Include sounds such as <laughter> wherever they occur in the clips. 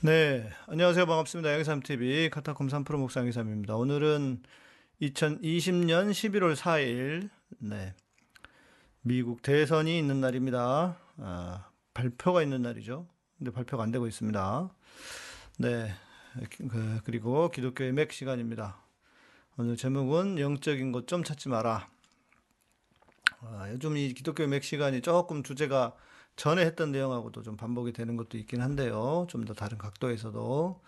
네, 안녕하세요. 반갑습니다. 양삼TV 카타콤 3프로 목상 양삼입니다. 오늘은 2020년 11월 4일, 네, 미국 대선이 있는 날입니다. 아, 발표가 있는 날이죠. 근데 발표가 안 되고 있습니다. 네, 그, 그리고 기독교의 맥 시간입니다. 오늘 제목은 영적인 것 좀 찾지 마라. 아, 요즘 이 기독교의 맥 시간이 조금 주제가 전에 했던 내용하고도 좀 반복이 되는 것도 있긴 한데요. 좀 더 다른 각도에서도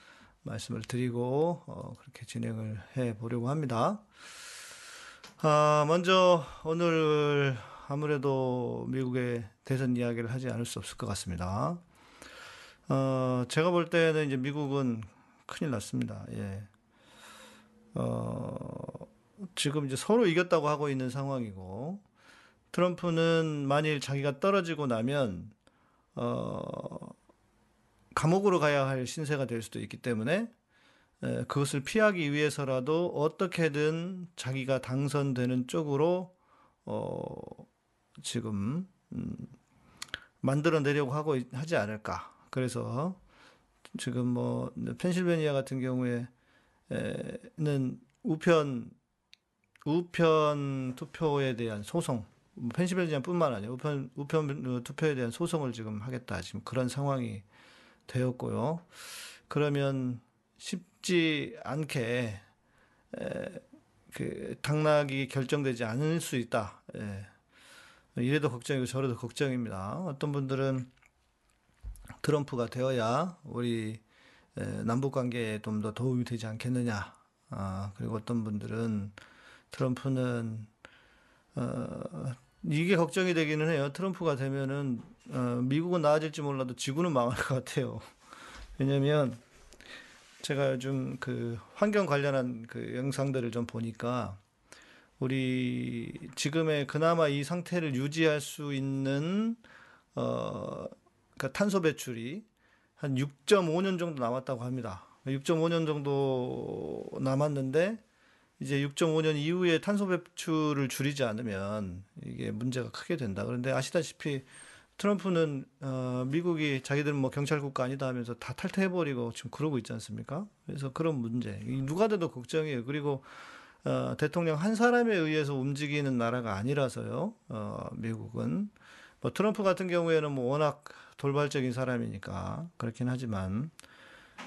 말씀을 드리고 어, 그렇게 진행을 해 보려고 합니다. 아, 먼저 오늘 아무래도 미국의 대선 이야기를 하지 않을 수 없을 것 같습니다. 어, 제가 볼 때는 이제 미국은 큰일 났습니다. 예. 어, 지금 이제 서로 이겼다고 하고 있는 상황이고, 트럼프는 만일 자기가 떨어지고 나면 어, 감옥으로 가야 할 신세가 될 수도 있기 때문에 에, 그것을 피하기 위해서라도 어떻게든 자기가 당선되는 쪽으로 어, 지금 음, 만들어내려고 하고 있- 하지 않을까. 그래서 지금 뭐 펜실베니아 같은 경우에는 우편 우편 투표에 대한 소송 뭐 펜실베니아뿐만 아니라 우편 우편 투표에 대한 소송을 지금 하겠다 지금 그런 상황이 되었고요. 그러면 쉽지 않게 에, 그 당락이 결정되지 않을 수 있다. 예. 이래도 걱정이고 저래도 걱정입니다. 어떤 분들은 트럼프가 되어야 우리 에, 남북 관계에 좀 더 도움이 되지 않겠느냐. 아, 그리고 어떤 분들은 트럼프는 어, 이게 걱정이 되기는 해요. 트럼프가 되면은 어, 미국은 나아질지 몰라도 지구는 망할 것 같아요. 왜냐면 제가 요즘 그 환경 관련한 그 영상들을 좀 보니까 우리 지금의 그나마 이 상태를 유지할 수 있는 어 그러니까 탄소 배출이 한 6.5년 정도 남았다고 합니다. 6.5년 정도 남았는데 이제 6.5년 이후에 탄소 배출을 줄이지 않으면 이게 문제가 크게 된다. 그런데 아시다시피 트럼프는 어, 미국이 자기들은 뭐 경찰 국가 아니다 하면서 다 탈퇴해버리고 지금 그러고 있지 않습니까? 그래서 그런 문제 이 누가 돼도 걱정이에요. 그리고 어, 대통령 한 사람에 의해서 움직이는 나라가 아니라서요. 어, 미국은 뭐 트럼프 같은 경우에는 뭐 워낙 돌발적인 사람이니까 그렇긴 하지만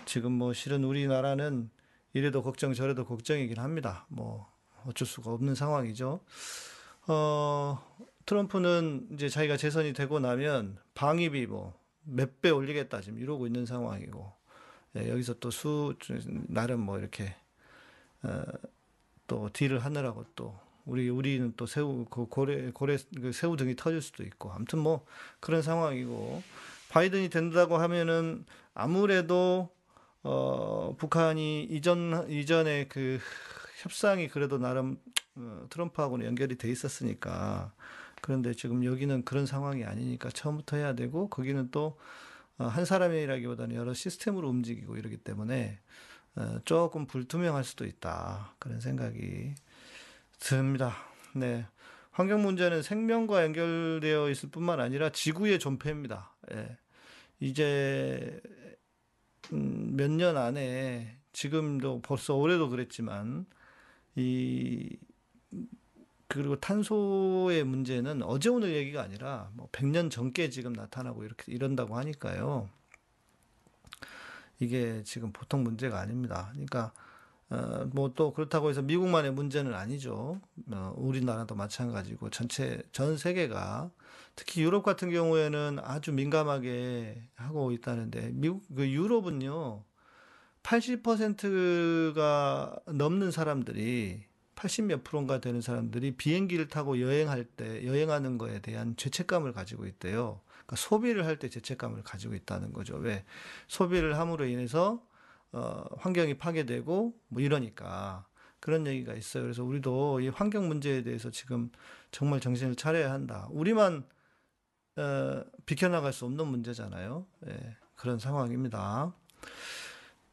지금 뭐 실은 우리나라는 이래도 걱정 저래도 걱정이긴 합니다. 뭐 어쩔 수가 없는 상황이죠. 어, 트럼프는 이제 자기가 재선이 되고 나면 방위비 뭐 몇 배 올리겠다 지금 이러고 있는 상황이고 예, 여기서 또 수 나름 뭐 이렇게 어, 또 딜을 하느라고 또 우리 우리는 또 새우 그 고래 고래 그 새우 등이 터질 수도 있고 아무튼 뭐 그런 상황이고 바이든이 된다고 하면은 아무래도 어 북한이 이전 이전에 그 협상이 그래도 나름 어, 트럼프하고는 연결이 돼 있었으니까 그런데 지금 여기는 그런 상황이 아니니까 처음부터 해야 되고 거기는 또 어, 한 사람이라기보다는 여러 시스템으로 움직이고 이러기 때문에 어, 조금 불투명할 수도 있다 그런 생각이 듭니다. 네. 환경 문제는 생명과 연결되어 있을 뿐만 아니라 지구의 존폐입니다. 예. 이제 음, 몇 년 안에 지금도 벌써 올해도 그랬지만 이 그리고 탄소의 문제는 어제 오늘 얘기가 아니라 뭐 100년 전께 지금 나타나고 이렇게 이런다고 하니까요. 이게 지금 보통 문제가 아닙니다. 그러니까 어, 뭐 또 그렇다고 해서 미국만의 문제는 아니죠. 어, 우리나라도 마찬가지고 전체 전 세계가 특히 유럽 같은 경우에는 아주 민감하게 하고 있다는데 미국 그 유럽은요 80%가 넘는 사람들이 80몇 프로인가 되는 사람들이 비행기를 타고 여행할 때 여행하는 거에 대한 죄책감을 가지고 있대요. 그러니까 소비를 할 때 죄책감을 가지고 있다는 거죠. 왜 소비를 함으로 인해서 어, 환경이 파괴되고 뭐 이러니까 그런 얘기가 있어요. 그래서 우리도 이 환경 문제에 대해서 지금 정말 정신을 차려야 한다. 우리만 어, 비켜나갈 수 없는 문제잖아요. 예, 그런 상황입니다.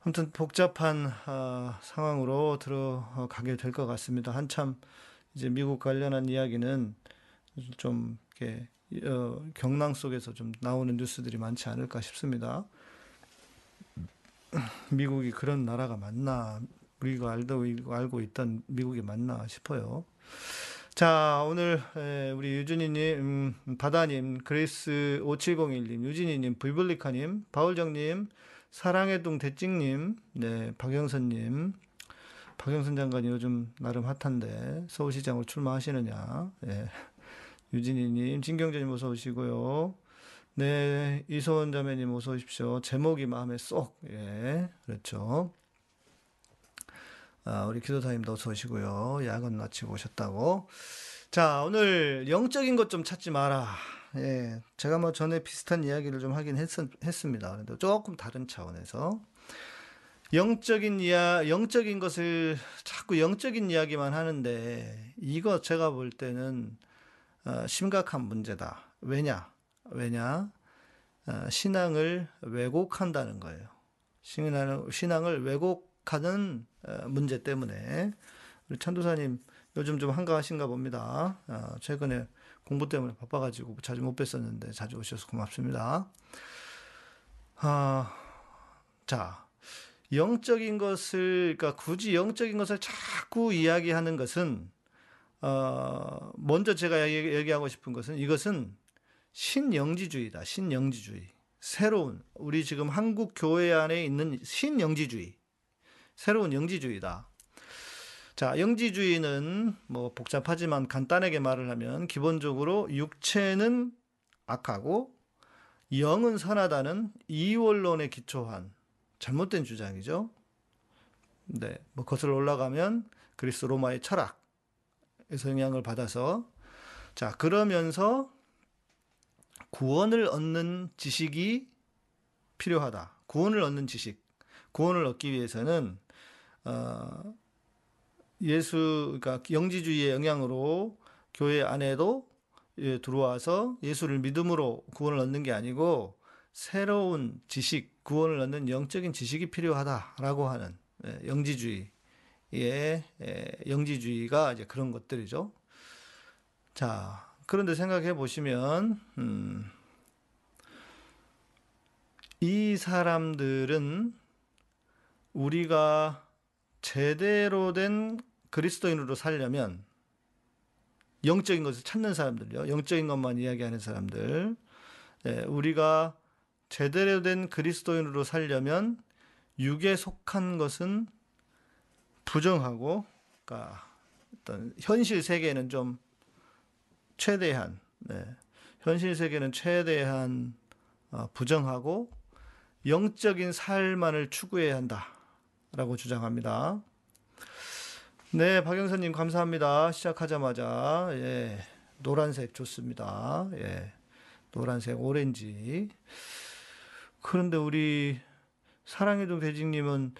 아무튼 복잡한 어, 상황으로 들어가게 될 것 같습니다. 한참 이제 미국 관련한 이야기는 좀 이렇게 어, 격랑 속에서 좀 나오는 뉴스들이 많지 않을까 싶습니다. 미국이 그런 나라가 맞나? 우리가 알고 있던 미국이 맞나 싶어요. 자, 오늘 우리 유진이님, 음, 바다님, 그레이스 5701님, 유진이님, 불블리카님, 바울정님, 사랑의 동 대찍님, 네, 박영선님, 박영선 장관이 요즘 나름 핫한데 서울시장으로 출마하시느냐? 예. 유진이님, 진경재님 어서 오시고요. 네, 이소원 자매님 어서 오십시오. 제목이 마음에 쏙, 예, 그렇죠. 아, 우리 기도사님도 어서 오시고요. 야근 마치고 오셨다고. 자, 오늘 영적인 것 좀 찾지 마라. 예, 제가 뭐 전에 비슷한 이야기를 좀 하긴 했, 했습니다. 그런데 조금 다른 차원에서. 영적인 이야, 영적인 것을 자꾸 영적인 이야기만 하는데, 이거 제가 볼 때는, 어, 심각한 문제다. 왜냐? 왜냐? 어, 신앙을 왜곡한다는 거예요. 신앙을, 신앙을 왜곡 하는 어, 문제 때문에. 우리 찬도사님 요즘 좀 한가하신가 봅니다. 어, 최근에 공부 때문에 바빠가지고 자주 못 뵀었는데 자주 오셔서 고맙습니다. 아, 자, 영적인 것을, 그러니까 굳이 영적인 것을 자꾸 이야기하는 것은, 어, 먼저 제가 얘기하고 싶은 것은 이것은 신영지주의다. 신영지주의. 새로운, 우리 지금 한국 교회 안에 있는 신영지주의. 새로운 영지주의다. 자, 영지주의는 뭐 복잡하지만 간단하게 말을 하면 기본적으로 육체는 악하고 영은 선하다는 이원론에 기초한 잘못된 주장이죠. 네, 뭐 거슬러 올라가면 그리스 로마의 철학에서 영향을 받아서 자 그러면서 구원을 얻는 지식이 필요하다. 구원을 얻는 지식, 구원을 얻기 위해서는 어, 예수, 그러니까 영지주의의 영향으로 교회 안에도 예, 들어와서 예수를 믿음으로 구원을 얻는 게 아니고 새로운 지식, 구원을 얻는 영적인 지식이 필요하다라고 하는 예, 영지주의의 예, 영지주의가 이제 그런 것들이죠. 자, 그런데 생각해 보시면 음, 이 사람들은 우리가 제대로 된 그리스도인으로 살려면 영적인 것을 찾는 사람들요. 영적인 것만 이야기하는 사람들. 예, 우리가 제대로 된 그리스도인으로 살려면 육에 속한 것은 부정하고, 그러니까 어떤 현실 세계는 좀 최대한, 네, 현실 세계는 최대한 어, 부정하고 영적인 삶만을 추구해야 한다 라고 주장합니다. 네, 박영선님 감사합니다. 시작하자마자 예, 노란색 좋습니다. 예, 노란색, 오렌지. 그런데 우리 사랑해도 대직님은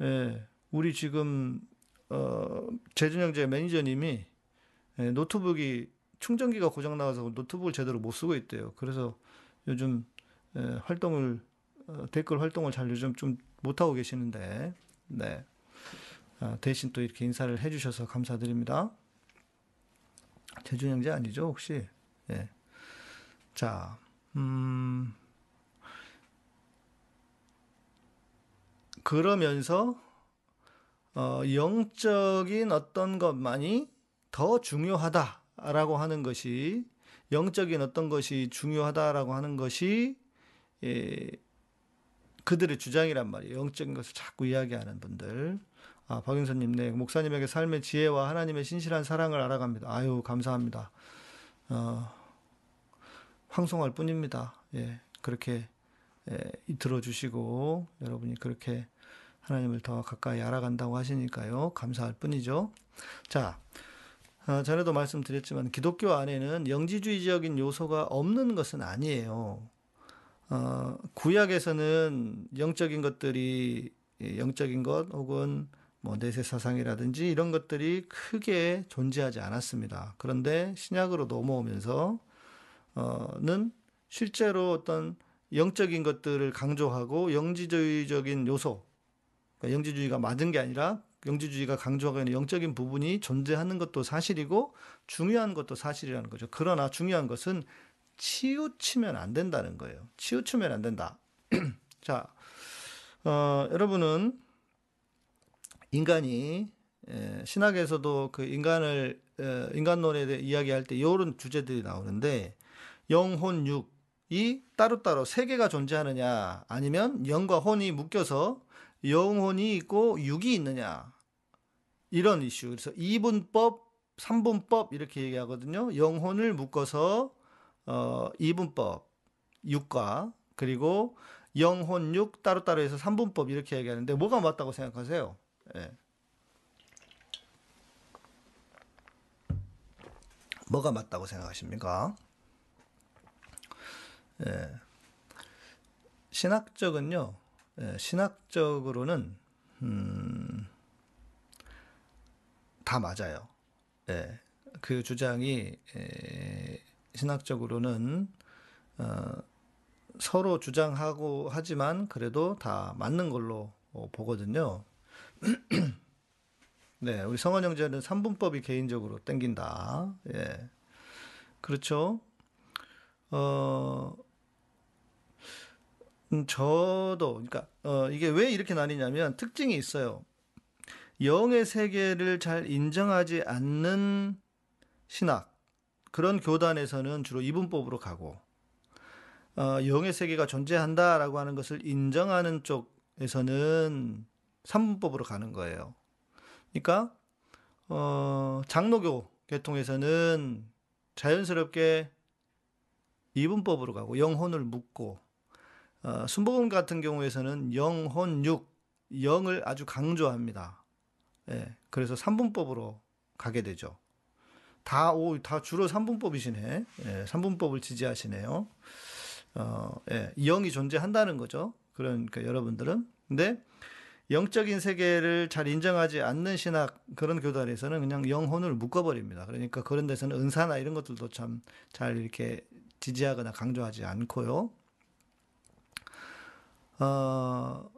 예, 우리 지금 어, 재준영제 매니저님이 예, 노트북이 충전기가 고장 나서 노트북을 제대로 못 쓰고 있대요. 그래서 요즘 예, 활동을 어, 댓글 활동을 잘 요즘 좀 못 하고 계시는데, 네. 아, 대신 또 이렇게 인사를 해주셔서 감사드립니다. 재준영제 아니죠 혹시? 예. 자, 음. 그러면서 어, 영적인 어떤 것만이 더 중요하다라고 하는 것이 영적인 어떤 것이 중요하다라고 하는 것이 예, 그들의 주장이란 말이에요. 영적인 것을 자꾸 이야기하는 분들. 아, 박윤서님, 네. 목사님에게 삶의 지혜와 하나님의 신실한 사랑을 알아갑니다. 아유, 감사합니다. 어, 황송할 뿐입니다. 예, 그렇게 예, 들어주시고 여러분이 그렇게 하나님을 더 가까이 알아간다고 하시니까요. 감사할 뿐이죠. 자, 어, 전에도 말씀드렸지만 기독교 안에는 영지주의적인 요소가 없는 것은 아니에요. 어, 구약에서는 영적인 것들이 영적인 것 혹은 뭐 내세 사상이라든지 이런 것들이 크게 존재하지 않았습니다. 그런데 신약으로 넘어오면서 어는 실제로 어떤 영적인 것들을 강조하고 영지주의적인 요소, 그러니까 영지주의가 맞은 게 아니라 영지주의가 강조하고 있는 영적인 부분이 존재하는 것도 사실이고 중요한 것도 사실이라는 거죠. 그러나 중요한 것은 치우치면 안 된다는 거예요. 치우치면 안 된다. <clears throat> 자, 어, 여러분은 인간이 에, 신학에서도 그 인간을 에, 인간론에 대해 이야기할 때 이런 주제들이 나오는데 영혼 육이 따로따로 세 개가 존재하느냐 아니면 영과 혼이 묶여서 영혼이 있고 육이 있느냐 이런 이슈. 그래서 이분법, 삼분법 이렇게 얘기하거든요. 영혼을 묶어서 어, 이분법 육과 그리고 영혼 육 따로따로 해서 삼분법 이렇게 얘기하는데 뭐가 맞다고 생각하세요? 예. 뭐가 맞다고 생각하십니까? 예. 신학적은요, 예, 신학적으로는, 음, 다 맞아요. 예. 그 주장이, 에, 신학적으로는, 어, 서로 주장하고 하지만 그래도 다 맞는 걸로 어, 보거든요. <clears throat> 네, 우리 성원 형제는 삼분법이 개인적으로 땡긴다. 예. 그렇죠. 어, 음, 저도, 그러니까, 어, 이게 왜 이렇게 나뉘냐면 특징이 있어요. 영의 세계를 잘 인정하지 않는 신학, 그런 교단에서는 주로 이분법으로 가고, 어, 영의 세계가 존재한다라고 하는 것을 인정하는 쪽에서는 삼분법으로 가는 거예요. 그러니까 어, 장로교 계통에서는 자연스럽게 이분법으로 가고 영혼을 묻고 어, 순복음 같은 경우에서는 영혼 육 영을 아주 강조합니다. 예, 그래서 삼분법으로 가게 되죠. 다, 오, 다 주로 삼분법이시네. 예, 삼분법을 지지하시네요. 어, 예, 영이 존재한다는 거죠. 그러니까 여러분들은. 근데 영적인 세계를 잘 인정하지 않는 신학 그런 교단에서는 그냥 영혼을 묶어버립니다. 그러니까 그런 데서는 은사나 이런 것들도 참 잘 이렇게 지지하거나 강조하지 않고요. 어,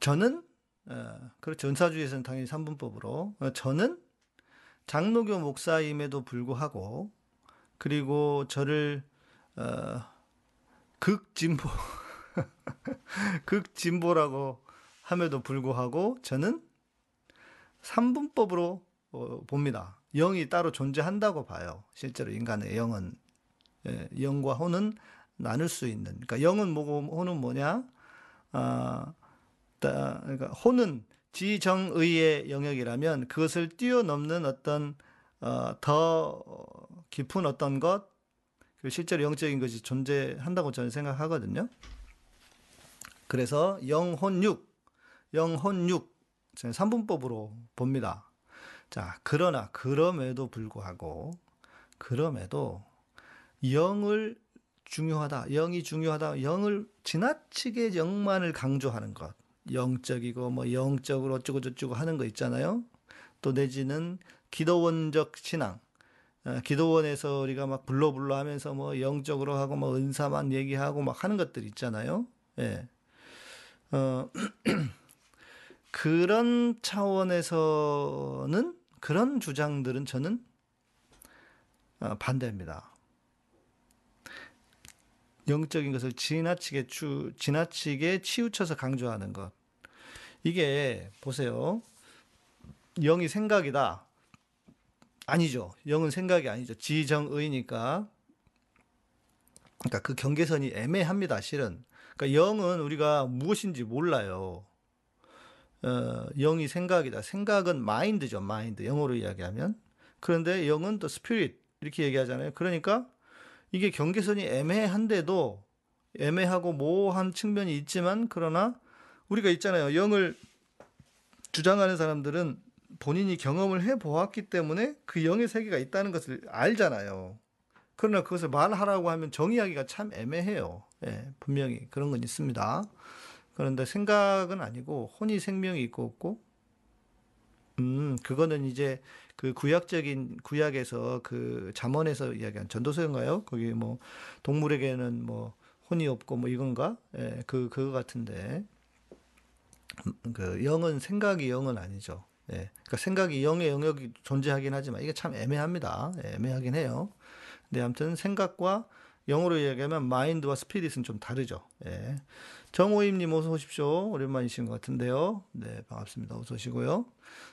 저는 어, 그렇죠. 은사주의에서는 당연히 삼분법으로 어, 저는 장로교 목사임에도 불구하고 그리고 저를 어, 극진보 <laughs> 극진보라고 함에도 불구하고 저는 삼분법으로 어, 봅니다. 영이 따로 존재한다고 봐요. 실제로 인간의 영은 예, 영과 혼은 나눌 수 있는. 그러니까 영은 뭐고 혼은 뭐냐? 아, 따, 그러니까 혼은 지정의의 영역이라면 그것을 뛰어넘는 어떤 어, 더 깊은 어떤 것, 실제로 영적인 것이 존재한다고 저는 생각하거든요. 그래서 영혼육 영혼육 삼분법으로 봅니다. 자, 그러나 그럼에도 불구하고 그럼에도 영을 중요하다. 영이 중요하다. 영을 지나치게 영만을 강조하는 것. 영적이고 뭐 영적으로 어쩌고 저쩌고 하는 거 있잖아요. 또 내지는 기도원적 신앙. 어, 기도원에서 우리가 막 불러 불러 하면서 뭐 영적으로 하고 뭐 은사만 얘기하고 막 하는 것들 있잖아요. 예. 어, <clears throat> 그런 차원에서는 그런 주장들은 저는 어, 반대입니다. 영적인 것을 지나치게 추, 지나치게 치우쳐서 강조하는 것. 이게 보세요. 영이 생각이다. 아니죠. 영은 생각이 아니죠. 지정의니까. 그러니까 그 경계선이 애매합니다. 실은. 그러니까 영은 우리가 무엇인지 몰라요. 어, 영이 생각이다. 생각은 마인드죠. 마인드. 영어로 이야기하면. 그런데 영은 또 스피릿 이렇게 얘기하잖아요. 그러니까 이게 경계선이 애매한데도 애매하고 모호한 측면이 있지만 그러나 우리가 있잖아요. 영을 주장하는 사람들은 본인이 경험을 해 보았기 때문에 그 영의 세계가 있다는 것을 알잖아요. 그러나 그것을 말하라고 하면 정의하기가 참 애매해요. 예, 분명히 그런 건 있습니다. 그런데 생각은 아니고 혼이 생명이 있고 없고 음 그거는 이제 그 구약적인 구약에서 그 잠언에서 이야기한 전도서인가요? 거기 뭐 동물에게는 뭐 혼이 없고 뭐 이건가? 예, 그 그거 같은데 음, 그 영은 생각이 영은 아니죠. 예, 그러니까 생각이 영의 영역이 존재하긴 하지만 이게 참 애매합니다. 예, 애매하긴 해요. 근데 아무튼 생각과 영어로 이야기하면 마인드와 스피릿은 좀 다르죠. 예. 정호임님 어서 오십시오. 오랜만이신 것 같은데요. 네, 반갑습니다. 어서 오시고요.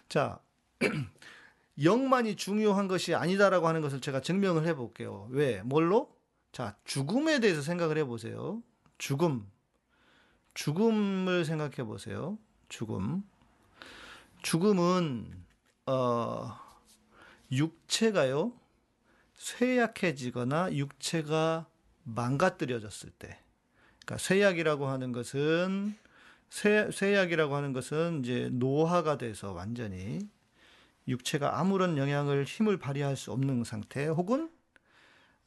자, <clears throat> 영만이 중요한 것이 아니다라고 하는 것을 제가 증명을 해볼게요. 왜? 뭘로? 자, 죽음에 대해서 생각을 해보세요. 죽음. 죽음을 생각해 보세요. 죽음. 죽음은, 어, 육체가요, 쇠약해지거나 육체가 망가뜨려졌을 때. 그러니까 쇠약이라고 하는 것은, 쇠, 쇠약이라고 하는 것은 이제 노화가 돼서 완전히 육체가 아무런 영향을 힘을 발휘할 수 없는 상태 혹은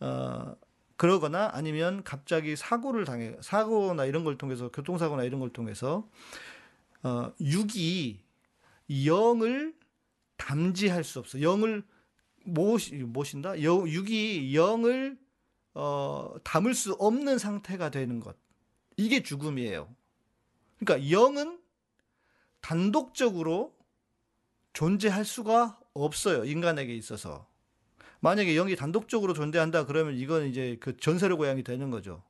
어 그러거나 아니면 갑자기 사고를 당해 사고나 이런 걸 통해서 교통사고나 이런 걸 통해서 어 육이 영을 담지할 수 없어. 영을 모시, 모신다? 여, 육이 영을 어, 담을 수 없는 상태가 되는 것. 이게 죽음이에요. 그러니까 영은 단독적으로 존재할 수가 없어요. 인간에게 있어서. 만약에 영이 단독적으로 존재한다 그러면 이건 이제 그 전설의 고향이 되는 거죠.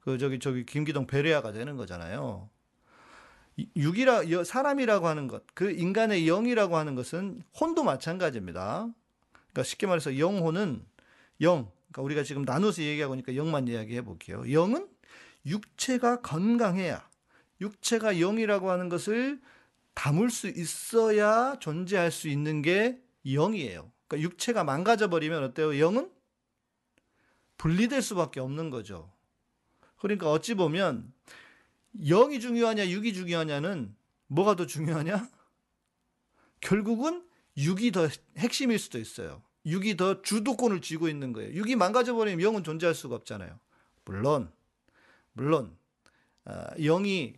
그 저기 저기 김기동 베레아가 되는 거잖아요. 육이라 사람이라고 하는 것, 그 인간의 영이라고 하는 것은 혼도 마찬가지입니다. 그러니까 쉽게 말해서 영혼은 영. 그러니까 우리가 지금 나눠서 얘기하고 있으니까 영만 이야기해 볼게요. 영은 육체가 건강해야 육체가 영이라고 하는 것을 담을 수 있어야 존재할 수 있는 게 영이에요. 그러니까 육체가 망가져 버리면 어때요? 영은 분리될 수밖에 없는 거죠. 그러니까 어찌 보면 영이 중요하냐, 육이 중요하냐는 뭐가 더 중요하냐? 결국은 육이 더 핵심일 수도 있어요. 육이 더 주도권을 쥐고 있는 거예요. 육이 망가져 버리면 영은 존재할 수가 없잖아요. 물론 물론 어, 영이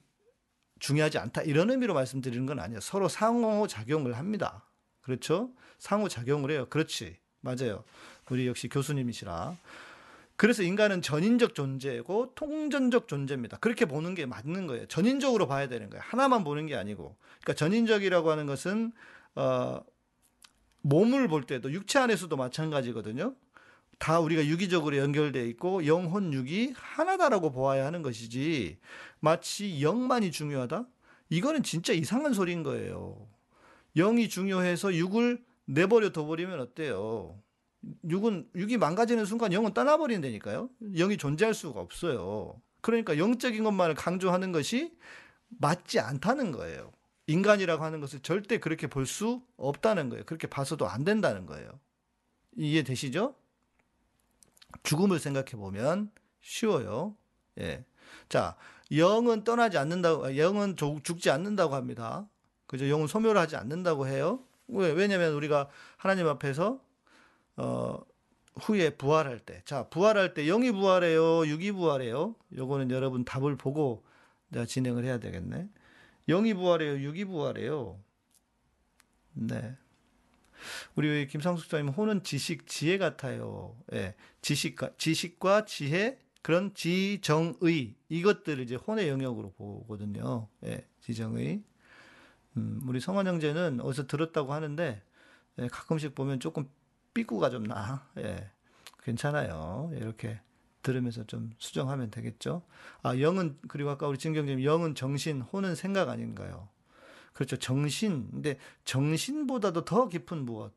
중요하지 않다 이런 의미로 말씀드리는 건 아니에요. 서로 상호 작용을 합니다. 그렇죠? 상호 작용을 해요. 그렇지. 맞아요. 우리 역시 교수님이시라. 그래서 인간은 전인적 존재고 통전적 존재입니다. 그렇게 보는 게 맞는 거예요. 전인적으로 봐야 되는 거예요. 하나만 보는 게 아니고. 그러니까 전인적이라고 하는 것은 어 몸을 볼 때도 육체 안에서도 마찬가지거든요. 다 우리가 유기적으로 연결돼 있고 영혼 육이 하나다라고 보아야 하는 것이지 마치 영만이 중요하다? 이거는 진짜 이상한 소리인 거예요. 영이 중요해서 육을 내버려 둬버리면 어때요? 육은 육이 망가지는 순간 영은 떠나버린다니까요. 영이 존재할 수가 없어요. 그러니까 영적인 것만을 강조하는 것이 맞지 않다는 거예요. 인간이라고 하는 것을 절대 그렇게 볼 수 없다는 거예요. 그렇게 봐서도 안 된다는 거예요. 이해되시죠? 죽음을 생각해 보면 쉬워요. 예. 자, 영은 떠나지 않는다고, 영은 죽지 않는다고 합니다. 그죠? 영은 소멸 하지 않는다고 해요. 왜? 왜냐면 우리가 하나님 앞에서, 어, 후에 부활할 때. 자, 부활할 때 영이 부활해요? 육이 부활해요? 요거는 여러분 답을 보고 내가 진행을 해야 되겠네. 영이 부활해요? 육이 부활해요? 네. 우리 김상숙 장님 호는 지식 지혜 같아요. 예. 지식과 지식과 지혜 그런 지정의 이것들을 이제 혼의 영역으로 보거든요. 예. 지정의. 음, 우리 성환 형제는 어디서 들었다고 하는데 예, 가끔씩 보면 조금 삐꾸가 좀 나. 예. 괜찮아요. 이렇게 들으면서 좀 수정하면 되겠죠. 아, 영은 그리고 아까 우리 진경님 영은 정신, 혼은 생각 아닌가요? 그렇죠. 정신. 근데 정신보다도 더 깊은 무엇?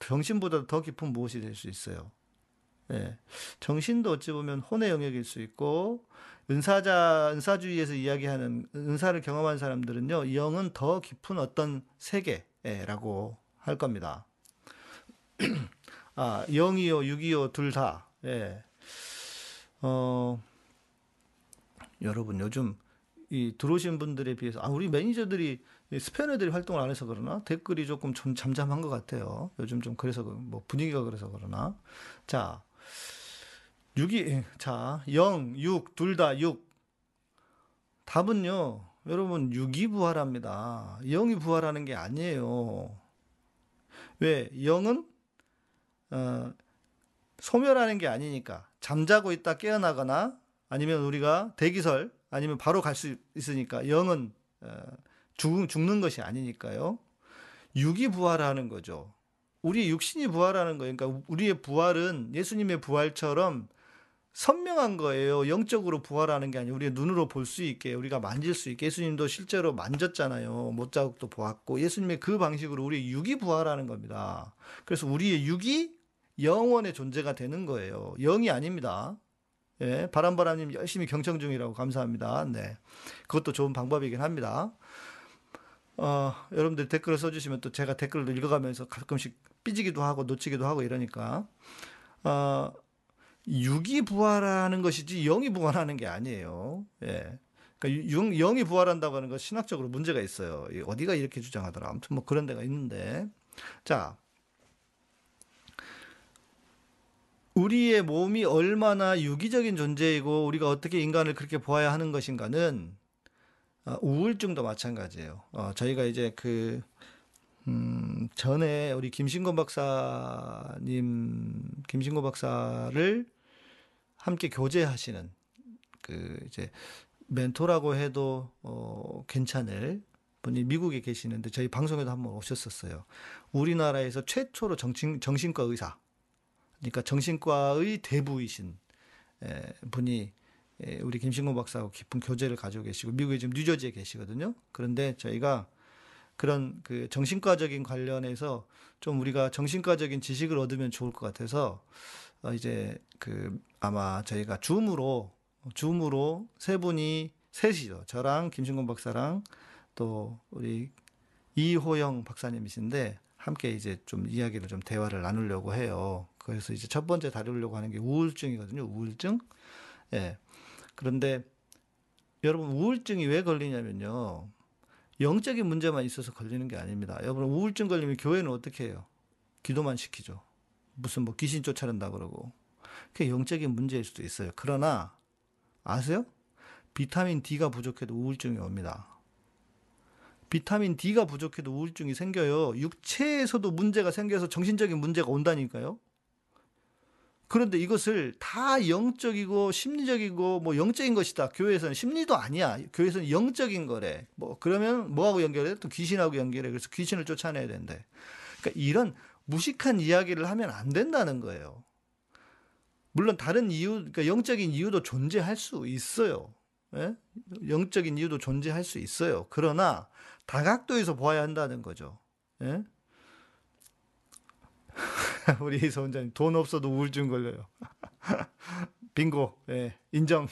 정신보다도 더 깊은 무엇이 될 수 있어요. 예. 정신도 어찌 보면 혼의 영역일 수 있고, 은사자, 은사주의에서 이야기하는 은사를 경험한 사람들은요, 영은 더 깊은 어떤 세계라고 할 겁니다. <clears throat> 아, 영이요, 육이요, 둘 다. 예. 어, 여러분, 요즘 이 들어오신 분들에 비해서 아 우리 매니저들이 스패너들이 활동을 안 해서 그러나 댓글이 조금 좀 잠잠한 것 같아요. 요즘 좀 그래서 그뭐 분위기가 그래서 그러나 자 6이 자 0, 6, 둘 다 6. 답은요. 여러분 6이 부활합니다. 0이 부활하는 게 아니에요. 왜? 0은 어, 소멸하는 게 아니니까 잠자고 있다 깨어나거나 아니면 우리가 대기설 아니면 바로 갈 수 있으니까 영은 어, 죽, 죽는 것이 아니니까요. 육이 부활하는 거죠. 우리 육신이 부활하는 거예요. 그러니까 우리의 부활은 예수님의 부활처럼 선명한 거예요. 영적으로 부활하는 게 아니고 우리가 눈으로 볼 수 있게 우리가 만질 수 있게 예수님도 실제로 만졌잖아요. 못자국도 보았고 예수님의 그 방식으로 우리 육이 부활하는 겁니다. 그래서 우리의 육이 영원의 존재가 되는 거예요. 영이 아닙니다. 예, 바람바람님 열심히 경청 중이라고 감사합니다. 네. 그것도 좋은 방법이긴 합니다. 어, 여러분들 댓글을 써주시면 또 제가 댓글을 읽어가면서 가끔씩 삐지기도 하고 놓치기도 하고 이러니까, 어, 육이 부활하는 것이지 영이 부활하는 게 아니에요. 예. 그러니까 영, 영이 부활한다고 하는 건 신학적으로 문제가 있어요. 어디가 이렇게 주장하더라. 아무튼 뭐 그런 데가 있는데. 자, 우리의 몸이 얼마나 유기적인 존재이고 우리가 어떻게 인간을 그렇게 보아야 하는 것인가는 어, 우울증도 마찬가지예요. 어, 저희가 이제 그 음, 전에 우리 김신곤 박사님, 김신곤 박사를 함께 교제하시는 그 이제 멘토라고 해도 어, 괜찮을 분이 미국에 계시는데 저희 방송에도 한번 오셨었어요. 우리나라에서 최초로 정신, 정신과 의사, 그러니까 정신과의 대부이신 에, 분이 에, 우리 김신곤 박사하고 깊은 교제를 가지고 계시고 미국에 지금 뉴저지에 계시거든요. 그런데 저희가 그런 그 정신과적인 관련해서 좀 우리가 정신과적인 지식을 얻으면 좋을 것 같아서 어 이제 그 아마 저희가 줌으로 줌으로 세 분이 셋이죠. 저랑 김신곤 박사랑 또 우리 이호영 박사님이신데 함께 이제 좀 이야기를 좀 대화를 나누려고 해요. 그래서 이제 첫 번째 다루려고 하는 게 우울증이거든요. 우울증. 예. 그런데 여러분 우울증이 왜 걸리냐면요. 영적인 문제만 있어서 걸리는 게 아닙니다. 여러분 우울증 걸리면 교회는 어떻게 해요? 기도만 시키죠. 무슨 뭐 귀신 쫓아낸다 그러고. 그게 영적인 문제일 수도 있어요. 그러나 아세요? 비타민 D가 부족해도 우울증이 옵니다. 비타민 D가 부족해도 우울증이 생겨요. 육체에서도 문제가 생겨서 정신적인 문제가 온다니까요. 그런데 이것을 다 영적이고 심리적이고 뭐 영적인 것이다. 교회에서는 심리도 아니야. 교회에서는 영적인 거래. 뭐 그러면 뭐하고 연결해? 또 귀신하고 연결해. 그래서 귀신을 쫓아내야 된대. 그러니까 이런 무식한 이야기를 하면 안 된다는 거예요. 물론 다른 이유, 그러니까 영적인 이유도 존재할 수 있어요. 예? 영적인 이유도 존재할 수 있어요. 그러나 다각도에서 보아야 한다는 거죠. 예? <laughs> 우리 이서 원장님 돈 없어도 우울증 걸려요. <laughs> 빙고, 예, 인정.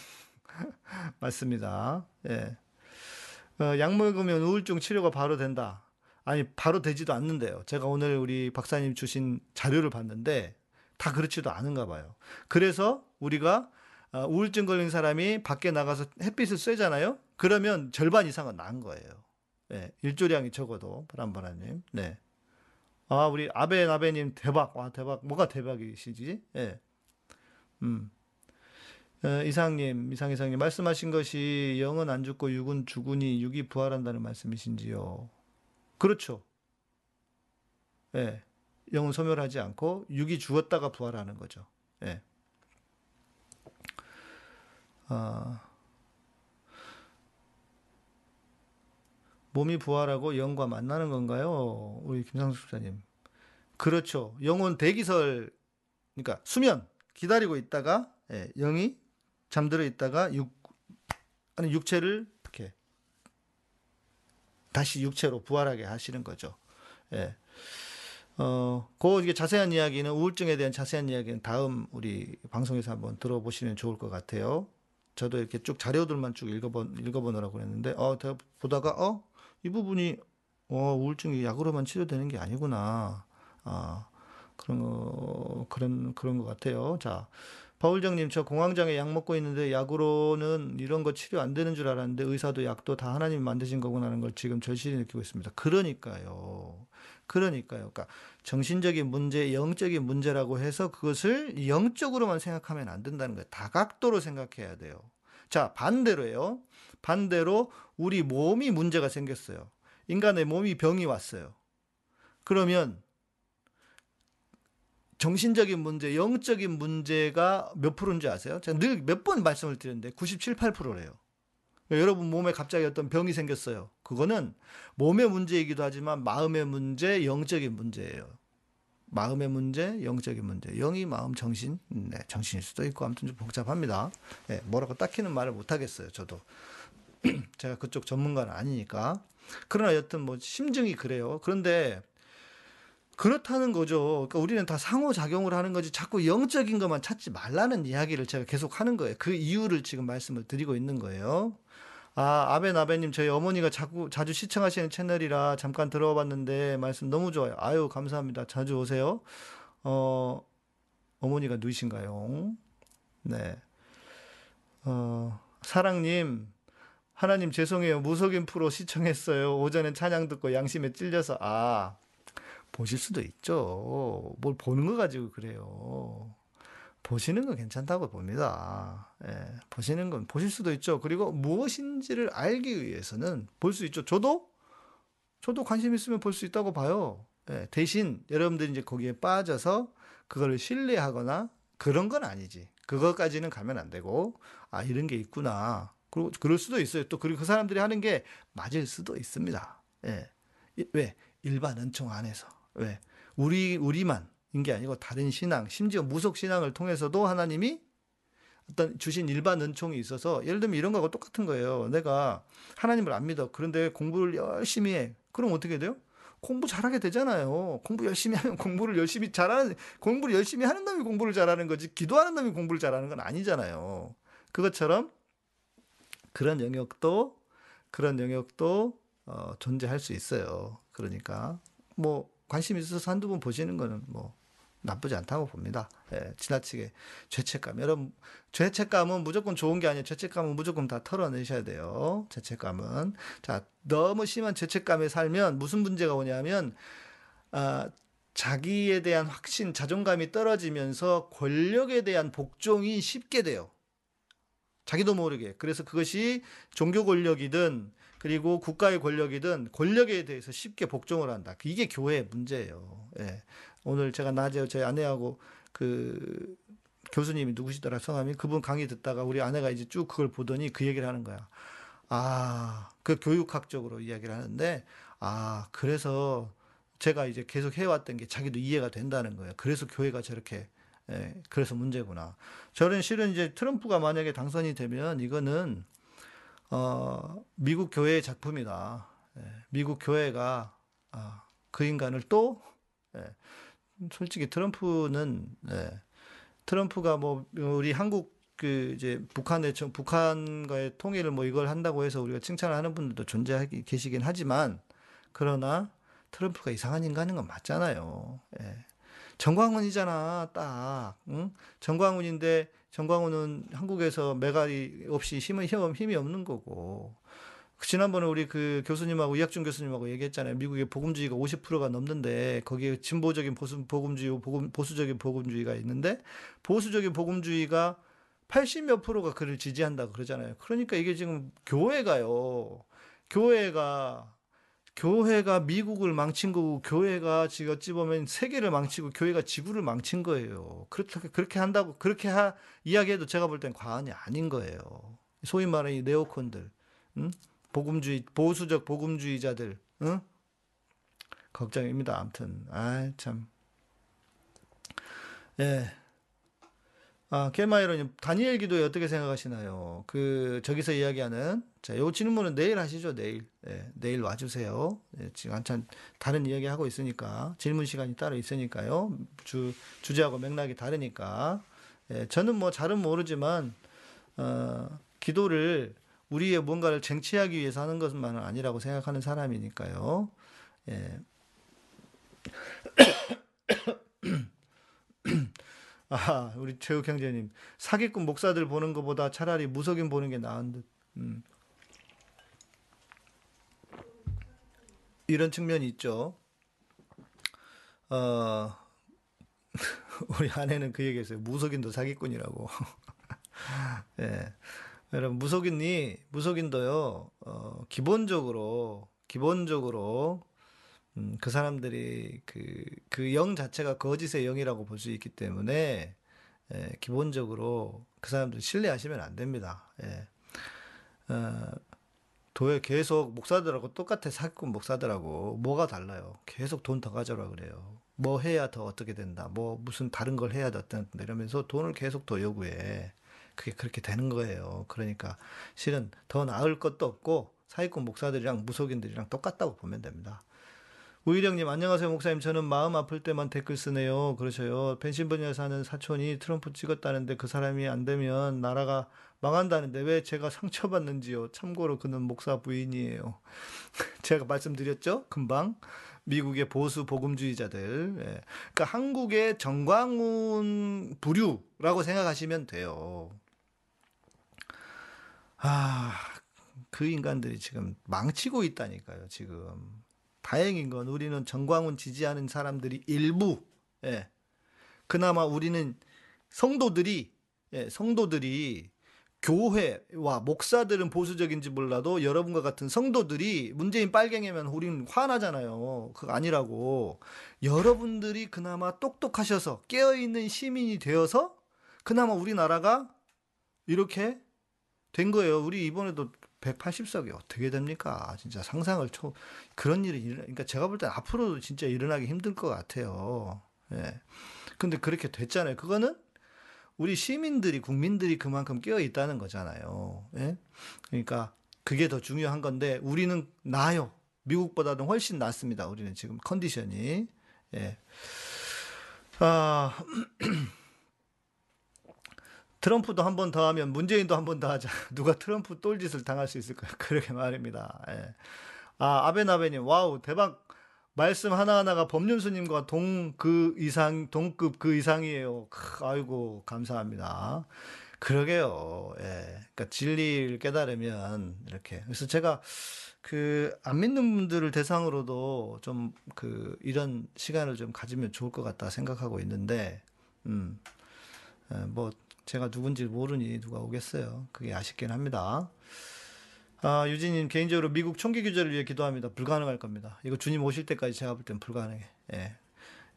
<laughs> 맞습니다. 예. 어, 약 먹으면 우울증 치료가 바로 된다. 아니, 바로 되지도 않는데요. 제가 오늘 우리 박사님 주신 자료를 봤는데 다 그렇지도 않은가 봐요. 그래서 우리가 어, 우울증 걸린 사람이 밖에 나가서 햇빛을 쐬잖아요. 그러면 절반 이상은 나은 거예요. 예, 일조량이 적어도 바람바라님. 네. 아, 우리 아베 나베님 대박. 와, 대박. 뭐가 대박이시지? 예. 음. 어, 이상님, 이상 이상님, 말씀하신 것이 영은 안 죽고 육은 죽으니 육이 부활한다는 말씀이신지요? 그렇죠. 예. 영은 소멸하지 않고 육이 죽었다가 부활하는 거죠. 예. 아, 몸이 부활하고 영과 만나는 건가요? 우리 김상수 목사님. 그렇죠. 영혼 대기설, 그러니까 수면 기다리고 있다가 예, 영이 잠들어 있다가 육 아니 육체를 이렇게 다시 육체로 부활하게 하시는 거죠. 예. 어, 그 자세한 이야기는 우울증에 대한 자세한 이야기는 다음 우리 방송에서 한번 들어보시면 좋을 것 같아요. 저도 이렇게 쭉 자료들만 쭉 읽어보, 읽어보느라고 했는데, 어, 보다가, 어, 이 부분이 어, 우울증이 약으로만 치료되는 게 아니구나. 아, 그런 거, 그런, 그런 것 같아요. 자, 바울장님, 저 공황장애 약 먹고 있는데 약으로는 이런 거 치료 안 되는 줄 알았는데 의사도 약도 다 하나님이 만드신 거구나 하는 걸 지금 절실히 느끼고 있습니다. 그러니까요. 그러니까요. 그러니까 정신적인 문제, 영적인 문제라고 해서 그것을 영적으로만 생각하면 안 된다는 거예요. 다각도로 생각해야 돼요. 자, 반대로요. 반대로 우리 몸이 문제가 생겼어요. 인간의 몸이 병이 왔어요. 그러면 정신적인 문제, 영적인 문제가 몇 프로인지 아세요? 제가 늘 몇 번 말씀을 드렸는데 97, 8%래요. 그러니까 여러분 몸에 갑자기 어떤 병이 생겼어요. 그거는 몸의 문제이기도 하지만 마음의 문제, 영적인 문제예요. 마음의 문제, 영적인 문제, 영이 마음, 정신, 네, 정신일 수도 있고 아무튼 좀 복잡합니다. 네, 뭐라고 딱히는 말을 못 하겠어요. 저도 <clears throat> 제가 그쪽 전문가는 아니니까. 그러나 여튼 뭐 심증이 그래요. 그런데 그렇다는 거죠. 그러니까 우리는 다 상호작용을 하는 거지 자꾸 영적인 것만 찾지 말라는 이야기를 제가 계속 하는 거예요. 그 이유를 지금 말씀을 드리고 있는 거예요. 아, 아베나베님, 저희 어머니가 자꾸, 자주 시청하시는 채널이라 잠깐 들어봤는데 말씀 너무 좋아요. 아유, 감사합니다. 자주 오세요. 어, 어머니가 누구신가요? 네. 어, 사랑님, 하나님 죄송해요. 무속인 프로 시청했어요. 오전엔 찬양 듣고 양심에 찔려서, 아, 보실 수도 있죠. 뭘 보는 거 가지고 그래요. 보시는 건 괜찮다고 봅니다. 예, 보시는 건 보실 수도 있죠. 그리고 무엇인지를 알기 위해서는 볼 수 있죠. 저도 저도 관심 있으면 볼 수 있다고 봐요. 예, 대신 여러분들이 이제 거기에 빠져서 그걸 신뢰하거나 그런 건 아니지. 그것까지는 가면 안 되고 아 이런 게 있구나. 그리고 그럴 수도 있어요. 또 그리고 그 사람들이 하는 게 맞을 수도 있습니다. 예. 왜 일반 은총 안에서 왜 우리 우리만 인게 아니고 다른 신앙, 심지어 무속 신앙을 통해서도 하나님이 어떤 주신 일반 은총이 있어서 예를 들면 이런 거하고 똑같은 거예요. 내가 하나님을 안 믿어. 그런데 공부를 열심히 해. 그럼 어떻게 돼요? 공부 잘하게 되잖아요. 공부 열심히 하면 <laughs> 공부를 열심히 잘하는 공부를 열심히 하는 놈이 공부를 잘하는 거지 기도하는 놈이 공부를 잘하는 건 아니잖아요. 그것처럼 그런 영역도 그런 영역도 어, 존재할 수 있어요. 그러니까 뭐 관심 있어서 한두 번 보시는 거는 뭐 나쁘지 않다고 봅니다. 예, 지나치게 죄책감. 여러분, 죄책감은 무조건 좋은 게 아니에요. 죄책감은 무조건 다 털어내셔야 돼요. 죄책감은. 자, 너무 심한 죄책감에 살면 무슨 문제가 오냐면, 아, 자기에 대한 확신, 자존감이 떨어지면서 권력에 대한 복종이 쉽게 돼요. 자기도 모르게. 그래서 그것이 종교 권력이든 그리고 국가의 권력이든 권력에 대해서 쉽게 복종을 한다. 이게 교회의 문제예요. 예. 오늘 제가 낮에 저희 아내하고 그 교수님이 누구시더라 성함이 그분 강의 듣다가 우리 아내가 이제 쭉 그걸 보더니 그 얘기를 하는 거야. 아, 그 교육학적으로 이야기를 하는데 아, 그래서 제가 이제 계속 해왔던 게 자기도 이해가 된다는 거예요. 그래서 교회가 저렇게 예, 그래서 문제구나. 저는 실은 이제 트럼프가 만약에 당선이 되면 이거는 어, 미국 교회의 작품이다. 예, 미국 교회가 아, 그 인간을 또 예, 솔직히 트럼프는 예, 트럼프가 뭐 우리 한국 그 이제 북한의 북한과의 통일을 뭐 이걸 한다고 해서 우리가 칭찬을 하는 분들도 존재하기 계시긴 하지만 그러나 트럼프가 이상한 인간인 건 맞잖아요. 예. 정광훈이잖아, 딱. 응? 정광훈인데 정광훈은 한국에서 메갈이 없이 힘은 힘이 없는 거고. 지난번에 우리 그 교수님하고 이학준 교수님하고 얘기했잖아요. 미국의 복음주의가 50%가 넘는데 거기에 진보적인 보수, 복음주의, 복음, 보수적인 복음주의가 있는데 보수적인 복음주의가 80몇 프로가 그를 지지한다 그러잖아요. 그러니까 이게 지금 교회가요. 교회가 교회가 미국을 망친 거고 교회가 지금 어찌 보면 세계를 망치고 교회가 지구를 망친 거예요. 그렇게 그렇게 한다고 그렇게 하, 이야기해도 제가 볼 땐 과언이 아닌 거예요. 소위 말하는 이 네오콘들, 응? 복음주의 보수적 복음주의자들, 응? 걱정입니다. 아무튼 아 참. 예. 아, 케마이로님, 다니엘 기도에 어떻게 생각하시나요? 그, 저기서 이야기하는, 자, 요 질문은 내일 하시죠, 내일. 예, 내일 와주세요. 예, 지금 한참 다른 이야기 하고 있으니까, 질문 시간이 따로 있으니까요. 주, 주제하고 맥락이 다르니까. 예, 저는 뭐 잘은 모르지만, 어, 기도를 우리의 뭔가를 쟁취하기 위해서 하는 것만은 아니라고 생각하는 사람이니까요. 예. <coughs> 아, 우리 최욱 형제님. 사기꾼 목사들 보는 것보다 차라리 무속인 보는 게 나은 듯. 음. 이런 측면이 있죠. 어, <laughs> 우리 아내는 그 얘기 했어요. 무속인도 사기꾼이라고. <laughs> 예. 여러분, 무속인이, 무속인도요, 어, 기본적으로, 기본적으로, 음, 그 사람들이 그, 그 영 자체가 거짓의 영이라고 볼 수 있기 때문에, 예, 기본적으로 그 사람들 신뢰하시면 안 됩니다. 예. 어, 교회 계속 목사들하고 똑같아 사기꾼 목사들하고 뭐가 달라요? 계속 돈 더 가져라 그래요. 뭐 해야 더 어떻게 된다. 뭐 무슨 다른 걸 해야 더 어떤 이러면서 돈을 계속 더 요구해. 그게 그렇게 되는 거예요. 그러니까 실은 더 나을 것도 없고 사기꾼 목사들이랑 무속인들이랑 똑같다고 보면 됩니다. 우일영님 안녕하세요 목사님. 저는 마음 아플 때만 댓글 쓰네요. 그러셔요. 펜실베니아 사는 사촌이 트럼프 찍었다는데 그 사람이 안 되면 나라가 망한다는데 왜 제가 상처받는지요? 참고로 그는 목사 부인이에요. <laughs> 제가 말씀드렸죠? 금방. 미국의 보수 복음주의자들. 예. 그러니까 한국의 정광훈 부류라고 생각하시면 돼요. 아 그 인간들이 지금 망치고 있다니까요 지금 다행인 건 우리는 정광훈 지지하는 사람들이 일부, 예. 그나마 우리는 성도들이, 예, 성도들이 교회와 목사들은 보수적인지 몰라도 여러분과 같은 성도들이 문재인 빨갱이면 우리는 화나잖아요. 그거 아니라고. 여러분들이 그나마 똑똑하셔서 깨어있는 시민이 되어서 그나마 우리나라가 이렇게 된 거예요. 우리 이번에도 180석이 어떻게 됩니까? 진짜 상상을 초 그런 일이 일어 그러니까 제가 볼 때 앞으로도 진짜 일어나기 힘들 것 같아요. 예. 근데 그렇게 됐잖아요. 그거는 우리 시민들이 국민들이 그만큼 깨어 있다는 거잖아요. 예? 그러니까 그게 더 중요한 건데 우리는 나요. 미국보다는 훨씬 낫습니다. 우리는 지금 컨디션이 예. 아 <clears throat> 트럼프도 한 번 더 하면 문재인도 한 번 더 하자. <laughs> 누가 트럼프 똘짓을 당할 수 있을까요? <laughs> 그러게 말입니다. 예. 아, 아베나베님, 와우, 대박. 말씀 하나하나가 법륜스님과 동 그 이상, 동급 그 이상이에요. 크, 아이고, 감사합니다. 그러게요. 예. 그러니까 진리를 깨달으면 이렇게. 그래서 제가 그 안 믿는 분들을 대상으로도 좀 그 이런 시간을 좀 가지면 좋을 것 같다 생각하고 있는데, 음, 예, 뭐 제가 누군지 모르니 누가 오겠어요. 그게 아쉽긴 합니다. 아, 유진님 개인적으로 미국 총기 규제를 위해 기도합니다. 불가능할 겁니다. 이거 주님 오실 때까지 제가 볼 땐 불가능해. 예.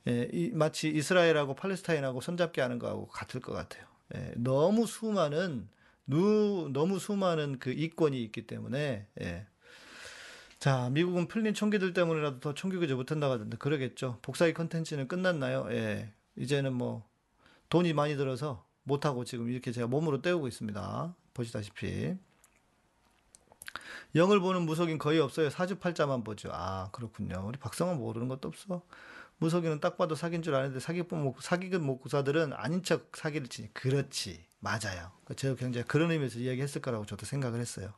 예, 이, 마치 이스라엘하고 팔레스타인하고 손잡기 하는 거하고 같을 것 같아요. 예, 너무 수많은 누, 너무 수많은 그 이권이 있기 때문에 예. 자, 미국은 풀린 총기들 때문에라도 더 총기 규제 못한다고 하던데 그러겠죠. 복사기 컨텐츠는 끝났나요? 예. 이제는 뭐 돈이 많이 들어서 못하고 지금 이렇게 제가 몸으로 때우고 있습니다. 보시다시피. 영을 보는 무속인 거의 없어요. 사주팔자만 보죠. 아, 그렇군요. 우리 박성은 모르는 것도 없어. 무속인은 딱 봐도 사귄 줄 아는데 사기꾼 목, 사기꾼 목사들은 아닌 척 사기를 치니. 그렇지. 맞아요. 그러니까 제가 굉장히 그런 의미에서 이야기했을 거라고 저도 생각을 했어요.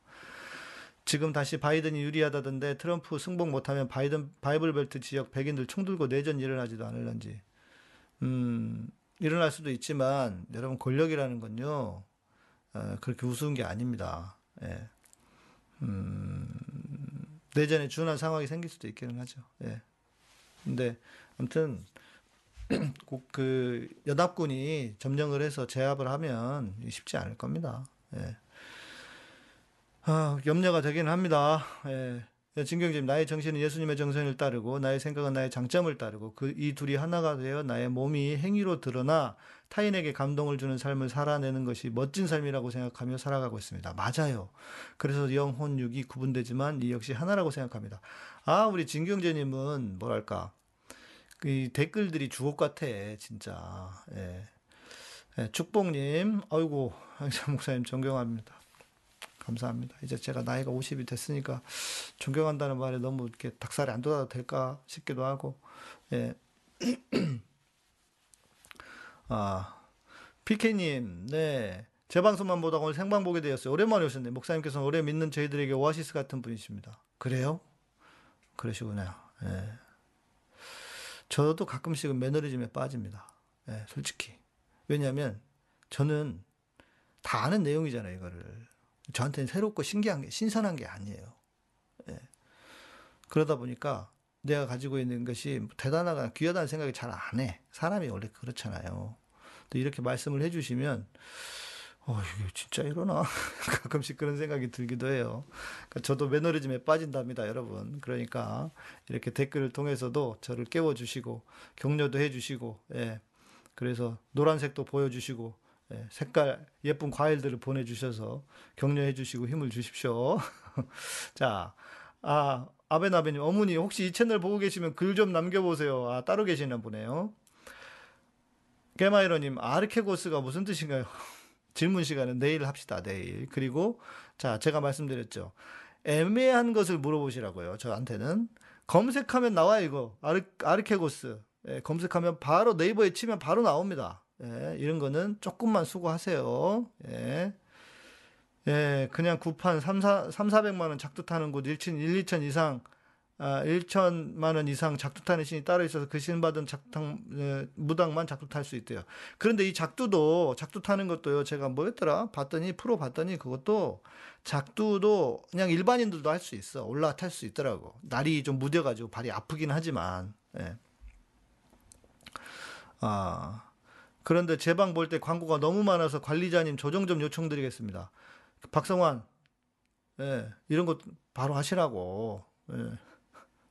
지금 다시 바이든이 유리하다던데 트럼프 승복 못하면 바이든 바이블 벨트 지역 백인들 총 들고 내전 일어나지도 않을런지. 음, 일어날 수도 있지만 여러분 권력이라는 건요 어, 그렇게 우스운 게 아닙니다. 예. 음, 내전에 준한 상황이 생길 수도 있기는 하죠. 예. 근데 아무튼 <clears throat> 그 연합군이 점령을 해서 제압을 하면 쉽지 않을 겁니다. 예. 아, 염려가 되긴 합니다. 예. 진경님, 나의 정신은 예수님의 정신을 따르고, 나의 생각은 나의 장점을 따르고, 그 이 둘이 하나가 되어 나의 몸이 행위로 드러나 타인에게 감동을 주는 삶을 살아내는 것이 멋진 삶이라고 생각하며 살아가고 있습니다. 맞아요. 그래서 영혼, 육이 구분되지만 이 역시 하나라고 생각합니다. 아, 우리 진경재님은 뭐랄까. 이 댓글들이 주옥 같아, 진짜. 예. 예, 축복님, 아이고, <laughs> 항상 목사님 존경합니다. 감사합니다. 이제 제가 나이가 50이 됐으니까 존경한다는 말에 너무 이렇게 닭살이 안 돋아도 될까 싶기도 하고, 예. <clears throat> 아, 피케님, 네. 제 방송만 보다가 오늘 생방 보게 되었어요. 오랜만에 오셨네. 목사님께서는 오래 믿는 저희들에게 오아시스 같은 분이십니다. 그래요? 그러시구나. 예. 저도 가끔씩은 매너리즘에 빠집니다. 예, 솔직히. 왜냐하면 저는 다 아는 내용이잖아요, 이거를. 저한테는 새롭고 신기한 게, 신선한 게 아니에요. 예. 그러다 보니까 내가 가지고 있는 것이 대단하거나 귀하다는 생각이 잘 안 해. 사람이 원래 그렇잖아요. 또 이렇게 말씀을 해주시면, 어, 이게 진짜 이러나? <laughs> 가끔씩 그런 생각이 들기도 해요. 그러니까 저도 매너리즘에 빠진답니다, 여러분. 그러니까 이렇게 댓글을 통해서도 저를 깨워주시고, 격려도 해주시고, 예. 그래서 노란색도 보여주시고, 예, 색깔 예쁜 과일들을 보내주셔서 격려해 주시고 힘을 주십시오. <laughs> 자, 아, 아베나베님, 어머니, 혹시 이 채널 보고 계시면 글 좀 남겨보세요. 아, 따로 계시나 보네요. 게마이로님, 아르케고스가 무슨 뜻인가요? <laughs> 질문 시간은 내일 합시다, 내일. 그리고, 자, 제가 말씀드렸죠. 애매한 것을 물어보시라고요, 저한테는. 검색하면 나와요, 이거. 아르, 아르케고스. 예, 검색하면 바로 네이버에 치면 바로 나옵니다. 예, 이런 거는 조금만 수고하세요. 예. 예, 그냥 구판 3, 4, 3, 400만 원 작두 타는 곳 1천, 1, 2천 이상, 아, 1천만 원 이상 작두 타는 신이 따로 있어서 그 신 받은 작당, 예, 무당만 작두 탈 수 있대요. 그런데 이 작두도, 작두 타는 것도요, 제가 뭐였더라? 봤더니, 프로 봤더니 그것도 작두도 그냥 일반인들도 할 수 있어. 올라탈 수 있더라고. 날이 좀 무뎌가지고 발이 아프긴 하지만, 예. 아, 그런데 제 방 볼 때 광고가 너무 많아서 관리자님 조정 좀 요청드리겠습니다. 박성환, 예, 이런 것 바로 하시라고. 예.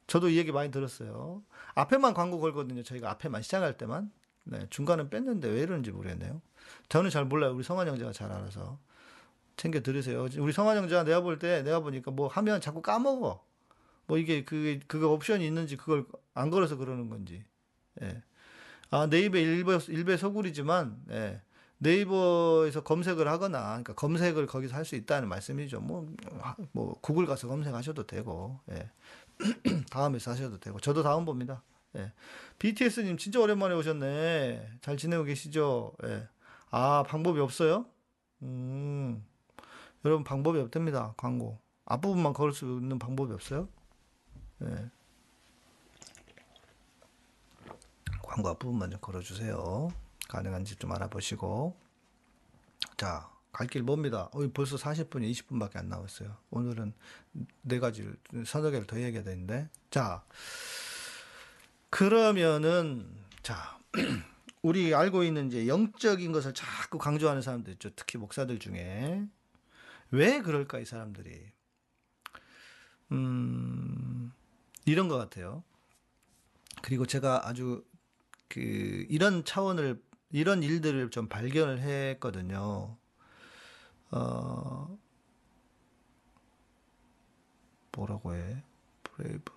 저도 이 얘기 많이 들었어요. 앞에만 광고 걸거든요. 저희가 앞에만 시작할 때만. 네, 중간은 뺐는데 왜 이러는지 모르겠네요. 저는 잘 몰라요. 우리 성환 형제가 잘 알아서. 챙겨 들으세요. 우리 성환 형제가 내가 볼 때, 내가 보니까 뭐 하면 자꾸 까먹어. 뭐 이게 그, 그거 옵션이 있는지 그걸 안 걸어서 그러는 건지. 예. 아, 네이버 일배, 일배 소굴이지만, 예. 네이버에서 검색을 하거나, 그러니까 검색을 거기서 할 수 있다는 말씀이죠. 뭐, 하- 뭐, 구글 가서 검색하셔도 되고, 예. <clears throat> 다음에서 하셔도 되고, 저도 다음 봅니다. 예. BTS님 진짜 오랜만에 오셨네. 잘 지내고 계시죠? 예. 아, 방법이 없어요? 음, 여러분 방법이 없답니다. 광고. 앞부분만 걸을 수 있는 방법이 없어요? 예. 광고 앞부분만 좀 걸어주세요. 가능한지 좀 알아보시고. 자, 갈 길 멉니다. 어, 벌써 40분이 20분밖에 안 남았어요. 오늘은 네 가지를, 서너 개를 더 얘기해야 되는데. 자, 그러면은, 자, <clears throat> 우리 알고 있는 이제 영적인 것을 자꾸 강조하는 사람들 있죠. 특히 목사들 중에. 왜 그럴까, 이 사람들이. 음, 이런 것 같아요. 그리고 제가 아주 그 이런 차원을 이런 일들을 좀 발견을 했거든요. 어 뭐라고 해? Brave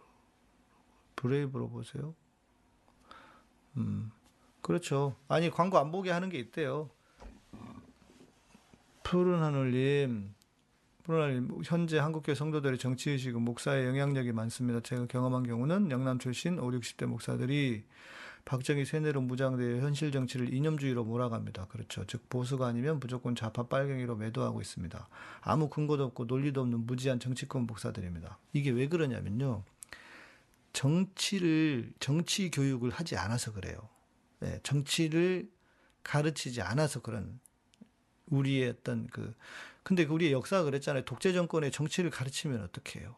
Brave로 보세요. 음 그렇죠. 아니 광고 안 보게 하는 게 있대요. 푸른 하늘님, 푸른 하늘님 현재 한국교회 성도들의 정치의식은 목사의 영향력이 많습니다. 제가 경험한 경우는 영남 출신 5, 60대 목사들이 박정희 세뇌로 무장되어 현실 정치를 이념주의로 몰아갑니다. 그렇죠. 즉 보수가 아니면 무조건 좌파 빨갱이로 매도하고 있습니다. 아무 근거도 없고 논리도 없는 무지한 정치권 목사들입니다. 이게 왜 그러냐면요. 정치를 정치 교육을 하지 않아서 그래요. 예, 정치를 가르치지 않아서 그런 우리의 어떤 그 근데 그 우리의 역사가 그랬잖아요. 독재 정권의 정치를 가르치면 어떻게 해요?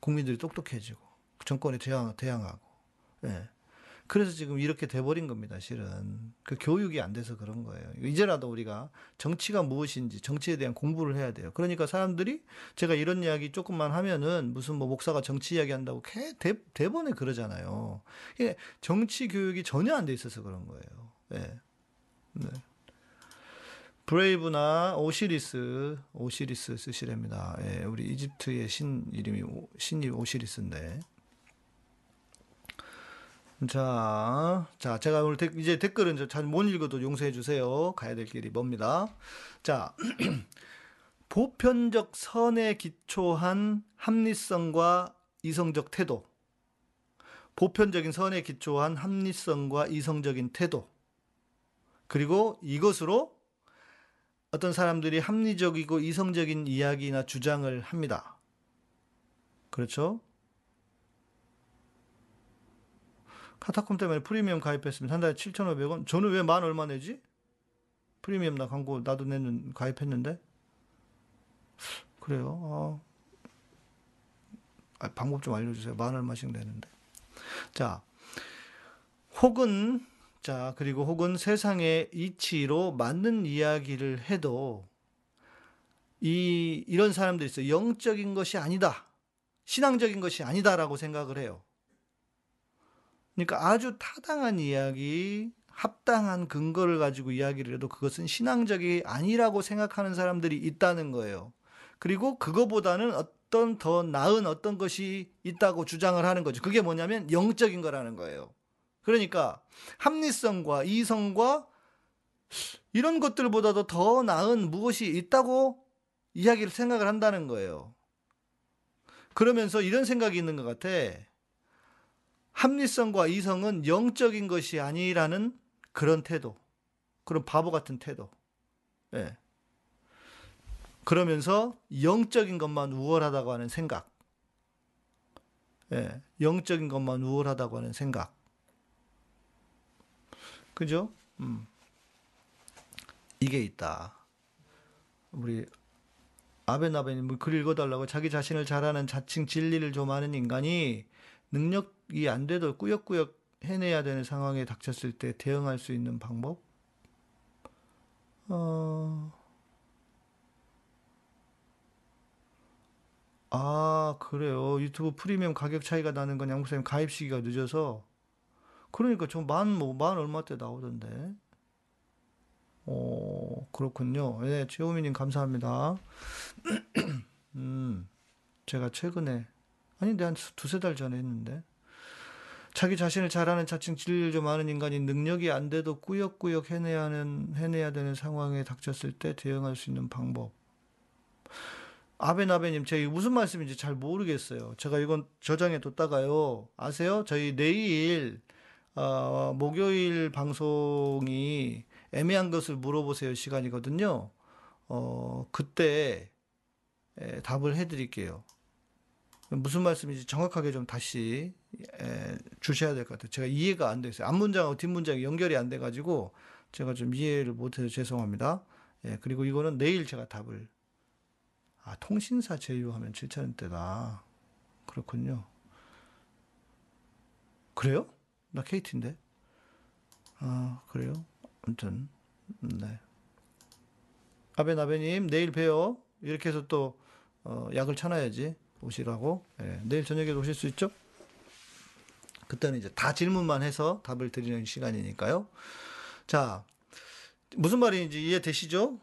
국민들이 똑똑해지고 그 정권에 대항, 대항하고. 예. 그래서 지금 이렇게 돼버린 겁니다, 실은. 그 교육이 안 돼서 그런 거예요. 이제라도 우리가 정치가 무엇인지, 정치에 대한 공부를 해야 돼요. 그러니까 사람들이 제가 이런 이야기 조금만 하면은 무슨 뭐 목사가 정치 이야기 한다고 개, 대, 대번에 그러잖아요. 이게 정치 교육이 전혀 안 돼 있어서 그런 거예요. 예. 네. 브레이브나 오시리스, 오시리스 쓰시랍니다. 예, 우리 이집트의 신 이름이 오- 신이 오시리스인데. 자, 자, 제가 오늘 댓- 이제 댓글은 잘못 읽어도 용서해 주세요. 가야 될 길이 멉니다. 자, <clears throat> 보편적 선에 기초한 합리성과 이성적 태도. 보편적인 선에 기초한 합리성과 이성적인 태도. 그리고 이것으로 어떤 사람들이 합리적이고 이성적인 이야기나 주장을 합니다. 그렇죠? 카타콤 때문에 프리미엄 가입했으면 한 달에 7,500원? 저는 왜 만 얼마 내지? 프리미엄 나 광고 나도 내는 가입했는데? 그래요. 아. 아, 방법 좀 알려주세요. 만 얼마씩 내는데. 자, 혹은 자, 그리고 혹은 세상의 이치로 맞는 이야기를 해도 이 이런 사람들이 있어요. 영적인 것이 아니다. 신앙적인 것이 아니다라고 생각을 해요. 그러니까 아주 타당한 이야기 합당한 근거를 가지고 이야기를 해도 그것은 신앙적이 아니라고 생각하는 사람들이 있다는 거예요. 그리고 그거보다는 어떤 더 나은 어떤 것이 있다고 주장을 하는 거죠. 그게 뭐냐면 영적인 거라는 거예요. 그러니까 합리성과 이성과 이런 것들보다도 더 나은 무엇이 있다고 이야기를 생각을 한다는 거예요. 그러면서 이런 생각이 있는 것 같아. 합리성과 이성은 영적인 것이 아니라는 그런 태도. 그런 바보 같은 태도. 예. 그러면서 영적인 것만 우월하다고 하는 생각. 예. 영적인 것만 우월하다고 하는 생각. 그죠? 음. 이게 있다. 우리 아베나베님 뭐글 읽어달라고 자기 자신을 잘하는 자칭 진리를 좀 아는 인간이 능력이 안 돼도 꾸역꾸역 해내야 되는 상황에 닥쳤을 때 대응할 수 있는 방법? 어... 아, 그래요. 유튜브 프리미엄 가격 차이가 나는 건 양목사님 가입 시기가 늦어서. 그러니까 좀 만, 뭐, 만 얼마 때 나오던데. 어, 그렇군요. 네, 최호민님 감사합니다. <clears throat> 음, 제가 최근에, 아닌데 한 두세 달 전에 했는데. 자기 자신을 잘하는 자칭 진리를 좀 아는 인간이 능력이 안 돼도 꾸역꾸역 해내야 하는, 해내야 되는 상황에 닥쳤을 때 대응할 수 있는 방법. 아베나베님, 제가 무슨 말씀인지 잘 모르겠어요. 제가 이건 저장해 뒀다가요. 아세요? 저희 내일, 어, 목요일 방송이 애매한 것을 물어보세요 시간이거든요. 어, 그때 에, 답을 해드릴게요. 무슨 말씀인지 정확하게 좀 다시 에, 주셔야 될 것 같아요. 제가 이해가 안 됐어요. 앞 문장하고 뒷 문장이 연결이 안 돼가지고 제가 좀 이해를 못해서 죄송합니다. 예, 그리고 이거는 내일 제가 답을 아 통신사 제휴하면 7천 원대다. 그렇군요. 그래요? 나 KT인데. 아 그래요? 아무튼 네. 아베 나베님 내일 봬요. 이렇게 해서 또 어, 약을 쳐놔야지 오시라고. 예, 내일 저녁에 오실 수 있죠? 그때는 이제 다 질문만 해서 답을 드리는 시간이니까요. 자, 무슨 말인지 이해되시죠?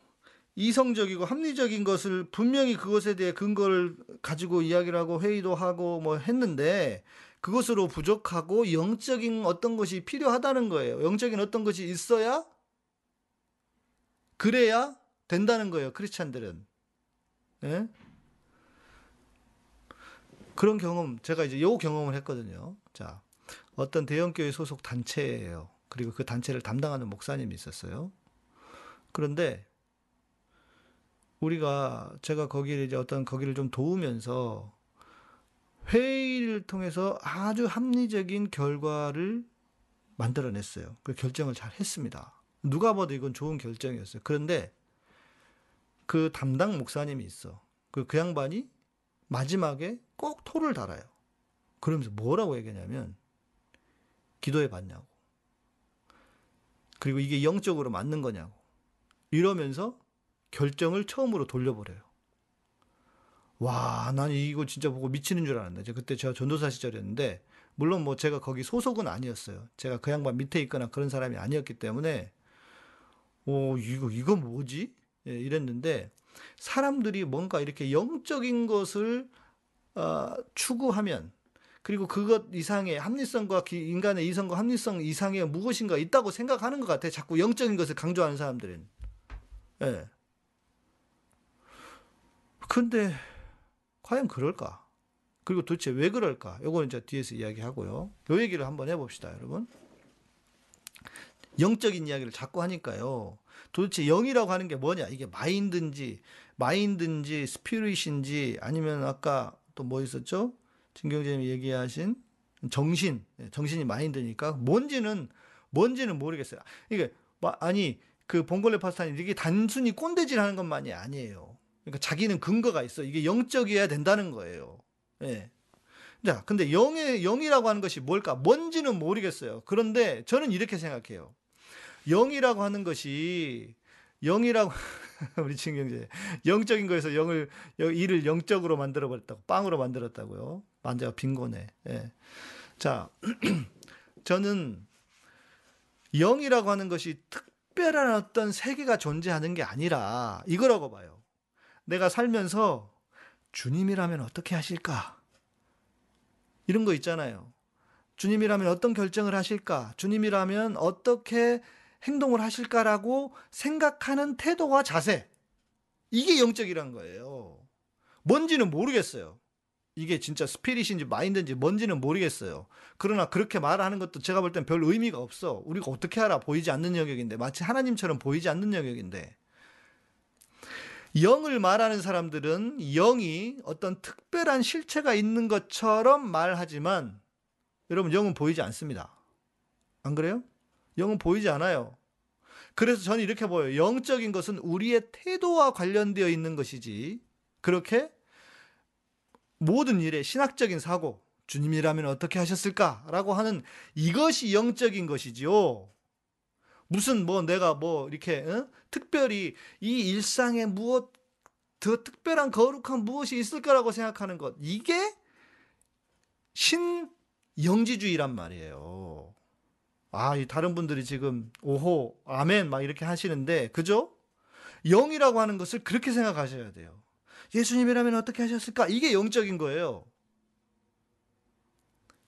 이성적이고 합리적인 것을 분명히 그것에 대해 근거를 가지고 이야기를 하고 회의도 하고 뭐 했는데 그것으로 부족하고 영적인 어떤 것이 필요하다는 거예요. 영적인 어떤 것이 있어야 그래야 된다는 거예요. 크리스찬들은. 예? 그런 경험 제가 이제 요 경험을 했거든요. 자, 어떤 대형 교회 소속 단체예요. 그리고 그 단체를 담당하는 목사님이 있었어요. 그런데 우리가 제가 거기를 이제 어떤 거기를 좀 도우면서 회의를 통해서 아주 합리적인 결과를 만들어냈어요. 그 결정을 잘 했습니다. 누가 봐도 이건 좋은 결정이었어요. 그런데 그 담당 목사님이 있어. 그, 그 양반이 마지막에 꼭 토를 달아요. 그러면서 뭐라고 얘기하냐면, 기도해 봤냐고. 그리고 이게 영적으로 맞는 거냐고. 이러면서 결정을 처음으로 돌려버려요. 와, 난 이거 진짜 보고 미치는 줄 알았는데. 그때 제가 전도사 시절이었는데, 물론 뭐 제가 거기 소속은 아니었어요. 제가 그 양반 밑에 있거나 그런 사람이 아니었기 때문에, 오, 이거, 이거 뭐지? 예, 이랬는데, 사람들이 뭔가 이렇게 영적인 것을, 어, 추구하면, 그리고 그것 이상의 합리성과 인간의 이성과 합리성 이상의 무엇인가 있다고 생각하는 것 같아. 자꾸 영적인 것을 강조하는 사람들은. 예. 근데 과연 그럴까? 그리고 도대체 왜 그럴까? 요거는 이제 뒤에서 이야기하고요. 요 얘기를 한번 해봅시다, 여러분. 영적인 이야기를 자꾸 하니까요. 도대체 영이라고 하는 게 뭐냐? 이게 마인드인지, 마인드인지, 스피릿인지, 아니면 아까 또 뭐 있었죠? 진경재님이 얘기하신 정신, 예, 정신이 마인드니까 뭔지는 뭔지는 모르겠어요. 이게 아니 그 봉골레 파스타는 이게 단순히 꼰대질하는 것만이 아니에요. 그러니까 자기는 근거가 있어. 이게 영적이어야 된다는 거예요. 예. 자, 근데 영의 영이라고 하는 것이 뭘까? 뭔지는 모르겠어요. 그런데 저는 이렇게 생각해요. 영이라고 하는 것이 영이라고 <laughs> 우리 친경제 영적인 거에서 영을 일을 영적으로 만들어 버렸다고 빵으로 만들었다고요. 완전 빈곤해. 예. 자, <clears throat> 저는 영이라고 하는 것이 특별한 어떤 세계가 존재하는 게 아니라 이거라고 봐요. 내가 살면서 주님이라면 어떻게 하실까? 이런 거 있잖아요. 주님이라면 어떤 결정을 하실까? 주님이라면 어떻게 행동을 하실까라고 생각하는 태도와 자세. 이게 영적이란 거예요. 뭔지는 모르겠어요. 이게 진짜 스피릿인지 마인드인지 뭔지는 모르겠어요. 그러나 그렇게 말하는 것도 제가 볼 땐 별 의미가 없어. 우리가 어떻게 알아? 보이지 않는 영역인데. 마치 하나님처럼 보이지 않는 영역인데. 영을 말하는 사람들은 영이 어떤 특별한 실체가 있는 것처럼 말하지만 여러분 영은 보이지 않습니다. 안 그래요? 영은 보이지 않아요. 그래서 저는 이렇게 보여요. 영적인 것은 우리의 태도와 관련되어 있는 것이지 그렇게 모든 일에 신학적인 사고 주님이라면 어떻게 하셨을까라고 하는 이것이 영적인 것이지요. 무슨 뭐 내가 뭐 이렇게 어? 특별히 이 일상에 무엇 더 특별한 거룩한 무엇이 있을까라고 생각하는 것 이게 신영지주의란 말이에요. 아, 이 다른 분들이 지금 오호, 아멘 막 이렇게 하시는데 그죠? 영이라고 하는 것을 그렇게 생각하셔야 돼요. 예수님이라면 어떻게 하셨을까? 이게 영적인 거예요.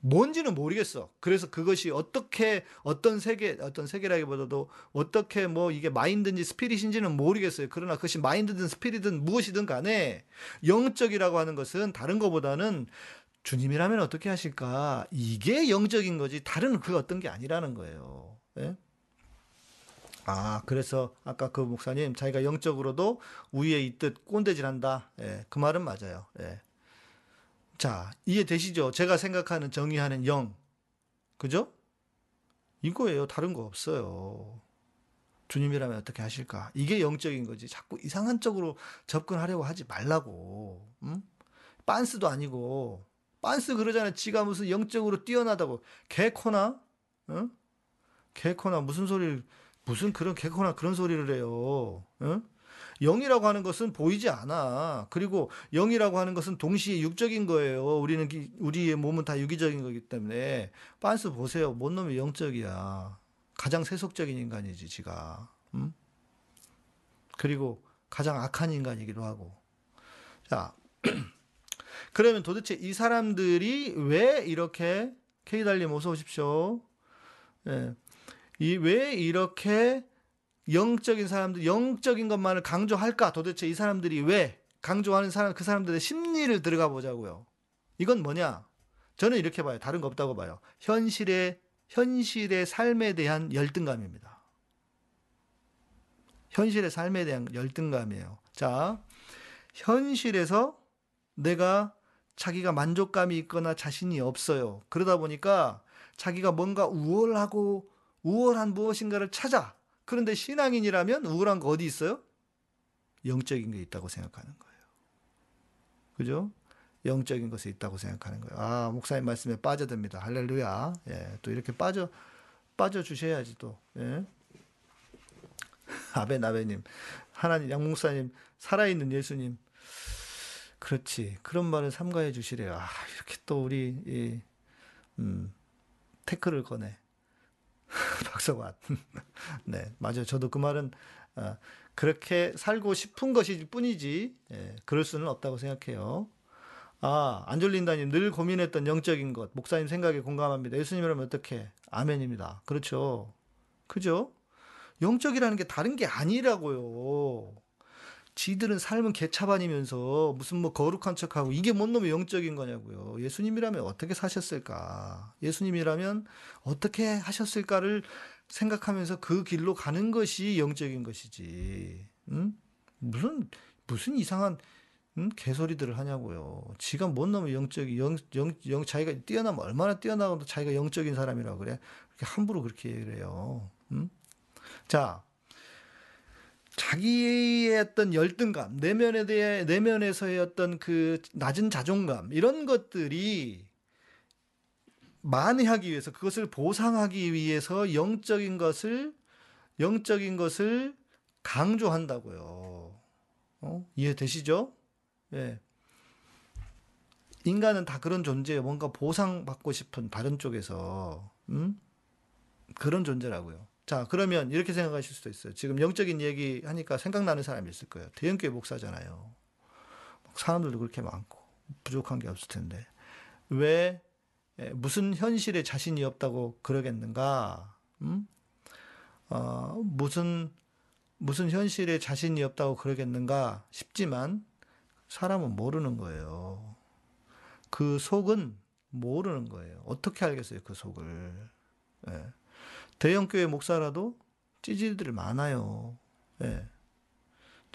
뭔지는 모르겠어. 그래서 그것이 어떻게 어떤 세계 어떤 세계라기보다도 어떻게 뭐 이게 마인드인지 스피릿인지는 모르겠어요. 그러나 그것이 마인드든 스피릿든 무엇이든 간에 영적이라고 하는 것은 다른 것보다는 주님이라면 어떻게 하실까? 이게 영적인 거지 다른 그 어떤 게 아니라는 거예요. 예? 아, 그래서 아까 그 목사님 자기가 영적으로도 우위에 있듯 꼰대질한다. 예, 그 말은 맞아요. 예. 자, 이해되시죠? 제가 생각하는 정의하는 영. 그죠? 이거예요. 다른 거 없어요. 주님이라면 어떻게 하실까? 이게 영적인 거지. 자꾸 이상한 쪽으로 접근하려고 하지 말라고. 응? 빤스도 아니고. 빤스 그러잖아요. 지가 무슨 영적으로 뛰어나다고. 개코나? 응? 개코나 무슨 소리를 무슨 그런 개코나 그런 소리를 해요. 응? 영이라고 하는 것은 보이지 않아. 그리고 영이라고 하는 것은 동시에 육적인 거예요. 우리는 우리의 몸은 다 유기적인 거기 때문에 빤스 보세요. 뭔 놈이 영적이야. 가장 세속적인 인간이지 지가. 응? 그리고 가장 악한 인간이기도 하고. 자, <clears throat> 그러면 도대체 이 사람들이 왜 이렇게 케이달님 어서 오십시오. 예. 이 왜 이렇게 영적인 사람들 영적인 것만을 강조할까? 도대체 이 사람들이 왜 강조하는 사람 그 사람들의 심리를 들어가 보자고요. 이건 뭐냐? 저는 이렇게 봐요. 다른 거 없다고 봐요. 현실의 현실의 삶에 대한 열등감입니다. 현실의 삶에 대한 열등감이에요. 자, 현실에서 내가 자기가 만족감이 있거나 자신이 없어요. 그러다 보니까 자기가 뭔가 우월하고 우월한 무엇인가를 찾아. 그런데 신앙인이라면 우월한 거 어디 있어요? 영적인 게 있다고 생각하는 거예요. 그죠? 영적인 것에 있다고 생각하는 거예요. 아, 목사님 말씀에 빠져듭니다. 할렐루야. 예, 또 이렇게 빠져, 빠져 주셔야지 또. 예. 아베나베님, 하나님, 양목사님, 살아있는 예수님. 그렇지. 그런 말을 삼가해 주시래요. 아, 이렇게 또 우리, 이, 음, 태클을 거네. <laughs> 박성환. <laughs> 네, 맞아요. 저도 그 말은 어, 그렇게 살고 싶은 것일 뿐이지, 예, 그럴 수는 없다고 생각해요. 아, 안졸린다님 늘 고민했던 영적인 것, 목사님 생각에 공감합니다. 예수님이라면 어떻게? 아멘입니다. 그렇죠. 그죠? 영적이라는 게 다른 게 아니라고요. 지들은 삶은 개차반이면서 무슨 뭐 거룩한 척하고 이게 뭔 놈의 영적인 거냐고요. 예수님이라면 어떻게 사셨을까? 예수님이라면 어떻게 하셨을까를 생각하면서 그 길로 가는 것이 영적인 것이지. 응? 무슨 무슨 이상한 응? 개소리들을 하냐고요. 지가 뭔 놈의 영적이 영, 영, 영 자기가 뛰어나면 얼마나 뛰어나고 자기가 영적인 사람이라고 그래. 그렇게 함부로 그렇게 얘기를 해요. 응? 자, 자기의 어떤 열등감, 내면에 대해, 내면에서의 어떤 그 낮은 자존감, 이런 것들이 만회하기 위해서, 그것을 보상하기 위해서 영적인 것을, 영적인 것을 강조한다고요. 어? 이해되시죠? 예. 인간은 다 그런 존재예요. 뭔가 보상받고 싶은 다른 쪽에서, 음? 그런 존재라고요. 자, 그러면 이렇게 생각하실 수도 있어요. 지금 영적인 얘기 하니까 생각나는 사람이 있을 거예요. 대형교회 목사잖아요. 사람들도 그렇게 많고 부족한 게 없을 텐데 왜 에, 무슨 현실에 자신이 없다고 그러겠는가? 음? 어, 무슨 무슨 현실에 자신이 없다고 그러겠는가 싶지만 사람은 모르는 거예요. 그 속은 모르는 거예요. 어떻게 알겠어요, 그 속을. 예. 대형교회 목사라도 찌질들이 많아요. 예.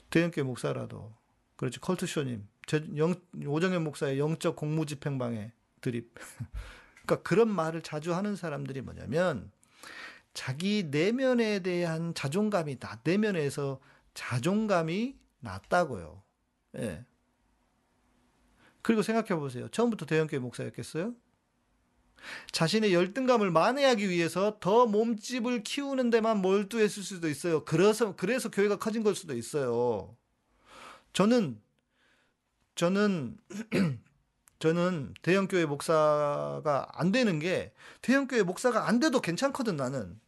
대형교회 목사라도. 그렇지, 컬투쇼님. 제 영, 오정현 목사의 영적 공무집행방해 드립. <laughs> 그러니까 그런 말을 자주 하는 사람들이 뭐냐면, 자기 내면에 대한 자존감이 나, 내면에서 자존감이 낮다고요. 예. 그리고 생각해 보세요. 처음부터 대형교회 목사였겠어요? 자신의 열등감을 만회하기 위해서 더 몸집을 키우는 데만 몰두했을 수도 있어요. 그래서, 그래서 교회가 커진 걸 수도 있어요. 저는, 저는, <clears throat> 저는 대형 교회 목사가 안 되는 게, 대형 교회 목사가 안 돼도 괜찮거든, 나는.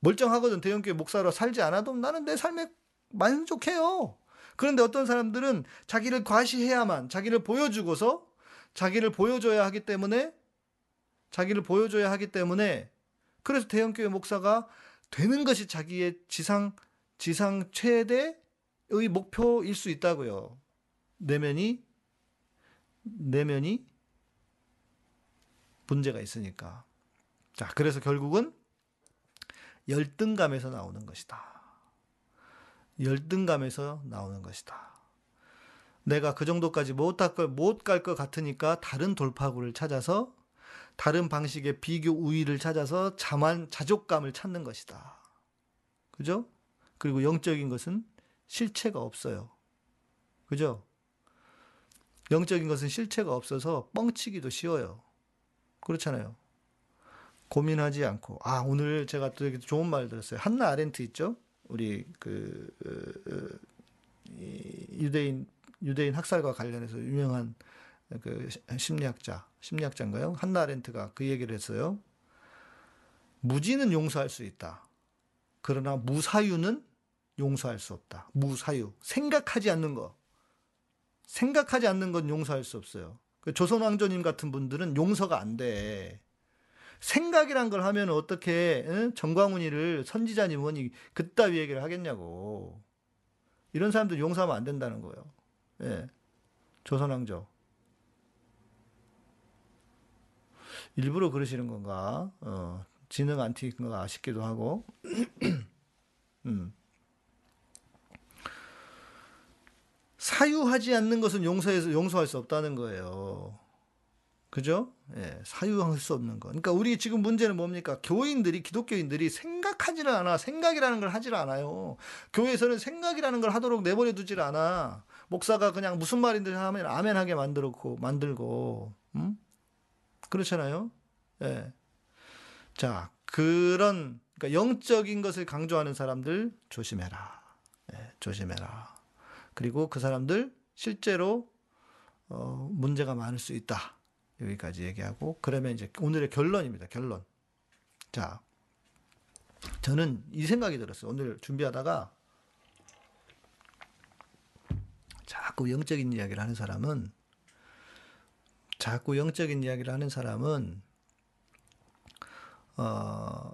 멀쩡하거든, 대형 교회 목사로 살지 않아도 나는 내 삶에 만족해요. 그런데 어떤 사람들은 자기를 과시해야만, 자기를 보여주고서, 자기를 보여줘야 하기 때문에 자기를 보여줘야 하기 때문에 그래서 대형교회 목사가 되는 것이 자기의 지상 지상 최대의 목표일 수 있다고요. 내면이 내면이 문제가 있으니까. 자, 그래서 결국은 열등감에서 나오는 것이다. 열등감에서 나오는 것이다. 내가 그 정도까지 못 갈 것 같으니까 다른 돌파구를 찾아서 다른 방식의 비교 우위를 찾아서 자만 자족감을 찾는 것이다. 그죠? 그리고 영적인 것은 실체가 없어요. 그죠? 영적인 것은 실체가 없어서 뻥치기도 쉬워요. 그렇잖아요. 고민하지 않고 아 오늘 제가 또 좋은 말 들었어요. 한나 아렌트 있죠? 우리 그, 그 유대인 유대인 학살과 관련해서 유명한 그 심리학자, 심리학자인가요? 한나 아렌트가 그 얘기를 했어요. 무지는 용서할 수 있다. 그러나 무사유는 용서할 수 없다. 무사유. 생각하지 않는 거. 생각하지 않는 건 용서할 수 없어요. 그 조선왕조님 같은 분들은 용서가 안 돼. 생각이란 걸 하면 어떻게 응? 정광훈이를 선지자님 원이 그따위 얘기를 하겠냐고. 이런 사람들 용서하면 안 된다는 거예요. 예. 조선왕조. 일부러 그러시는 건가? 어, 지능 안티인가 싶기도 하고. <clears throat> 음. 사유하지 않는 것은 용서해서 용서할 수 없다는 거예요. 그죠? 예, 사유할 수 없는 거. 그러니까 우리 지금 문제는 뭡니까? 교인들이 기독교인들이 생각하지를 않아. 생각이라는 걸 하질 않아요. 교회에서는 생각이라는 걸 하도록 내버려 두질 않아. 목사가 그냥 무슨 말인지 하면 아멘하게 만들고 만들고. 음? 그렇잖아요. 예. 자, 그런 그러니까 영적인 것을 강조하는 사람들 조심해라. 예, 조심해라. 그리고 그 사람들 실제로 어, 문제가 많을 수 있다. 여기까지 얘기하고 그러면 이제 오늘의 결론입니다. 결론. 자, 저는 이 생각이 들었어요. 오늘 준비하다가 자꾸 영적인 이야기를 하는 사람은 자꾸 영적인 이야기를 하는 사람은 어,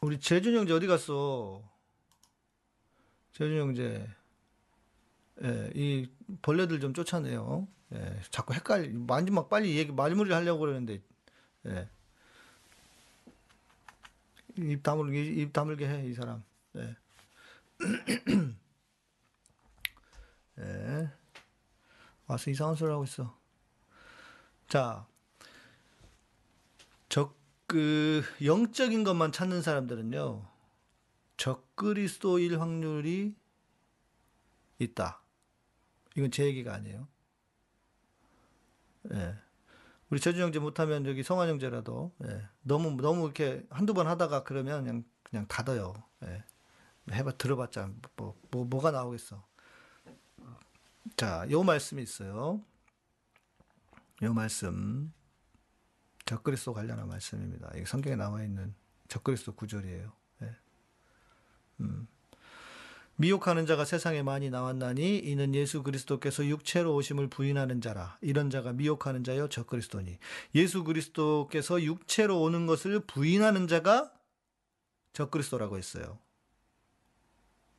우리 재준 형제 어디 갔어? 재준 형제, 예, 이 벌레들 좀 쫓아내요. 예, 자꾸 헷갈리, 마지막 빨리 얘기, 마무리 하려고 그러는데, 예. 입 다물게, 입 다물게 해, 이 사람. 예. <clears throat> 예. 와서 이상한 소리 하고 있어. 자, 적, 그, 영적인 것만 찾는 사람들은요, 적그리스도일 확률이 있다. 이건 제 얘기가 아니에요. 예. 우리 재준 형제 못하면 여기 성환 형제라도, 예. 너무, 너무 이렇게 한두 번 하다가 그러면 그냥, 그냥 닫아요. 예. 해봐, 들어봤자, 뭐, 뭐, 뭐가 나오겠어. 자, 요 말씀이 있어요. 요 말씀. 적그리스도 관련한 말씀입니다. 이 성경에 나와 있는 적그리스도 구절이에요. 예. 음. 미혹하는 자가 세상에 많이 나왔나니 이는 예수 그리스도께서 육체로 오심을 부인하는 자라 이런 자가 미혹하는 자여 적그리스도니 예수 그리스도께서 육체로 오는 것을 부인하는 자가 적그리스도라고 했어요.